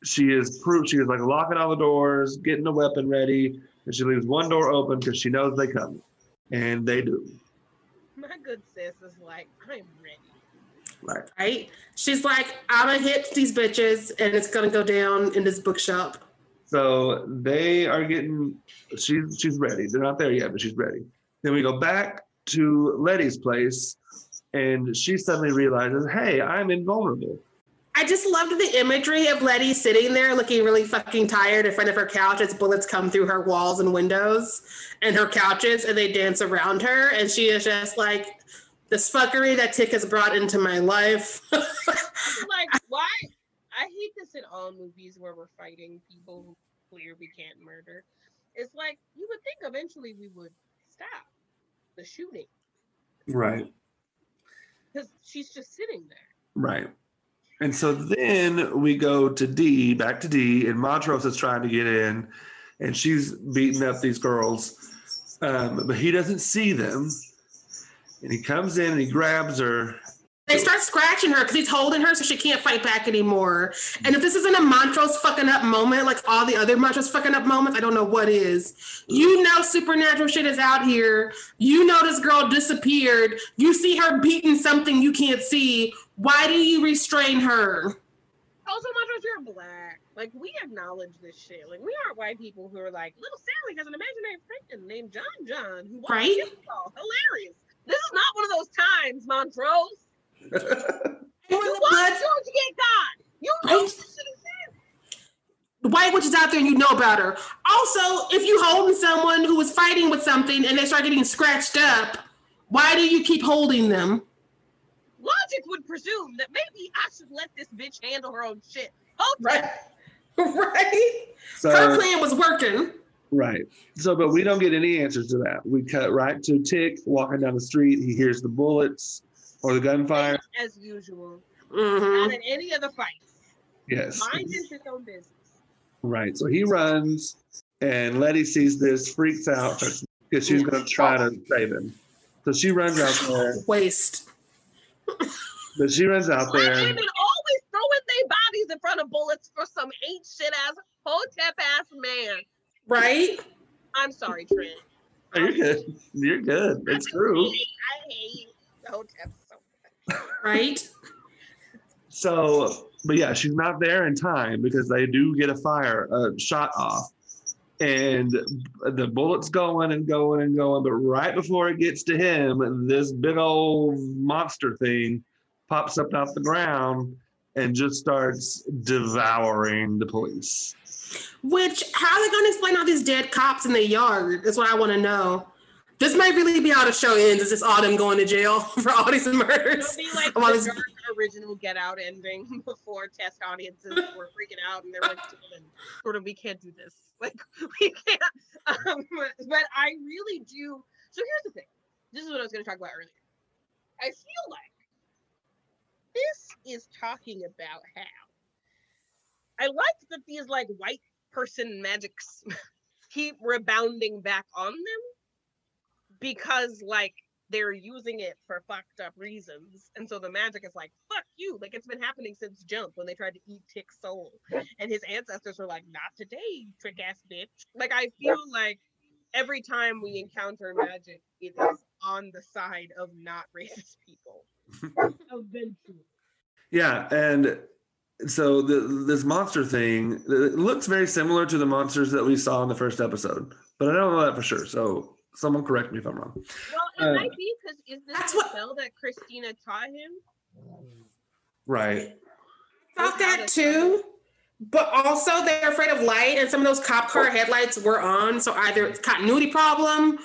she is proof she is like locking all the doors, getting the weapon ready, and she leaves one door open because she knows they come. And they do. my good sis is like, I'm ready. Right. Right? She's like, I'm gonna hit these bitches, and it's gonna go down in this bookshop. So they are getting she's she's ready. They're not there yet, but she's ready. Then we go back to Leti's place and she suddenly realizes, hey, I'm invulnerable. I just loved the imagery of Leti sitting there looking really fucking tired in front of her couch as bullets come through her walls and windows and her couches and they dance around her. And she is just like, this fuckery that Tick has brought into my life. like, why? I hate this in all movies where we're fighting people who clearly can't murder. It's like you would think eventually we would stop the shooting Right. because she's just sitting there. Right. And so then we go to Dee, back to Dee, and Montrose is trying to get in, and she's beating up these girls, um, but he doesn't see them. And he comes in and he grabs her. They start scratching her because he's holding her so she can't fight back anymore. And if this isn't a Montrose fucking up moment, like all the other Montrose fucking up moments, I don't know what is. You know supernatural shit is out here. You know this girl disappeared. You see her beating something you can't see. Why do you restrain her? Also, Montrose, you're black. Like we acknowledge this shit. Like we aren't white people who are like, little Sally has an imaginary friend named John John who wants Right? Hilarious. This is not one of those times, Montrose. And when the blood, to get God. You know Right? this shit is the white witch is out there and you know about her. Also, if you holding someone who was fighting with something and they start getting scratched up, why do you keep holding them? Logic would presume that maybe I should let this bitch handle her own shit. Hold Right. Right? So, Her plan was working. Right. So, but we don't get any answers to that. We cut right to Tick walking down the street. He hears the bullets or the gunfire. as usual. Mhm. Not in any of the fights. Yes. Mind his own business. Right. So he runs, and Leti sees this, freaks out because she's going to try to save him. So she runs out there. Waste. But she runs out Black there. women always throwing their bodies in front of bullets for some ain't shit ass hotep ass man. Right? I'm sorry, Trent. Oh, you're good. You're good. It's I true. hate, I hate hotep so much. Right? So, but yeah, she's not there in time because they do get a fire, a shot off. And the bullet's going and going and going. But right before it gets to him, this big old monster thing pops up out the ground and just starts devouring the police. Which, how are they going to explain all these dead cops in the yard? That's what I want to know. This might really be how the show ends. Is this them going to jail for all these It'll murders? be like the original Get Out ending before test audiences were freaking out and they were like, "Jordan, Jordan, we can't do this. Like, we can't. Um, but I really do. So here's the thing. This is what I was going to talk about earlier. I feel like this is talking about how I like that these like white person magics keep rebounding back on them because like they're using it for fucked up reasons. And so the magic is like, fuck you. Like it's been happening since Jump when they tried to eat Tick's soul. And his ancestors were like, not today, trick ass bitch. Like I feel like every time we encounter magic, it is on the side of not racist people. Eventually. Yeah, and so the, this monster thing it looks very similar to the monsters that we saw in the first episode, but I don't know that for sure. So someone correct me if I'm wrong. Well, it Uh, might be because is this That's the what- spell that Christina taught him? Right. thought that too. But also, they're afraid of light, and some of those cop car headlights were on. So either it's continuity problem,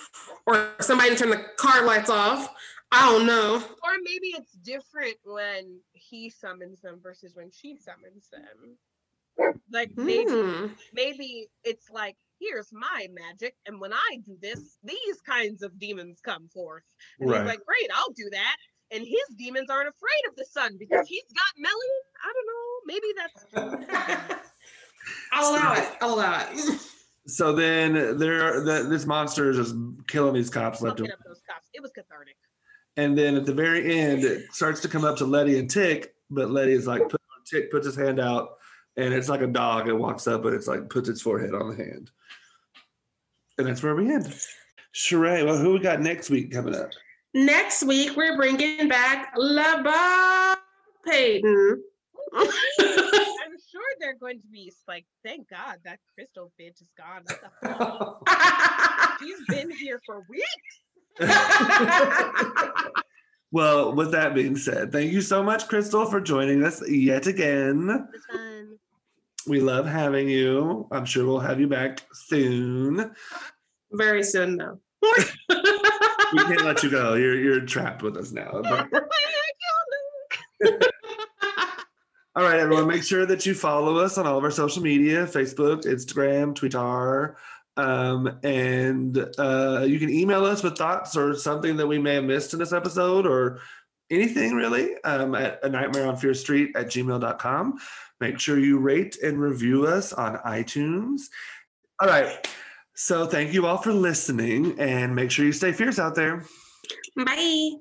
or somebody didn't turn the car lights off. I don't know. Or maybe it's different when he summons them versus when she summons them. Like maybe Hmm. maybe it's like here's my magic and when i do this these kinds of demons come forth and Right. he's like great i'll do that and his demons aren't afraid of the sun because he's got melanin i don't know maybe that's I'll allow it. I'll allow it. So then there, the, this monster is just killing these cops left and up those cops it was cathartic And then at the very end, it starts to come up to Leti and Tick, but Leti is like, put, Tick puts his hand out, and it's like a dog. It walks up, and it's like puts its forehead on the hand, and that's where we end. Sharai, well, who we got next week coming up? Next week, we're bringing back LeBob Payton. i'm sure they're going to be like thank god that crystal bitch is gone She's been here for weeks Well, with that being said, thank you so much, Crystal, for joining us yet again. It was fun We love having you. I'm sure we'll have you back soon. Very soon, though. We can't let you go. You're you're trapped with us now. All right, everyone, make sure that you follow us on all of our social media Facebook, Instagram, Twitter. Um, and uh, you can email us with thoughts or something that we may have missed in this episode or anything really um, at a nightmare on fierce street at gmail.com. Make sure you rate and review us on iTunes. All right. So thank you all for listening and make sure you stay fierce out there. Bye.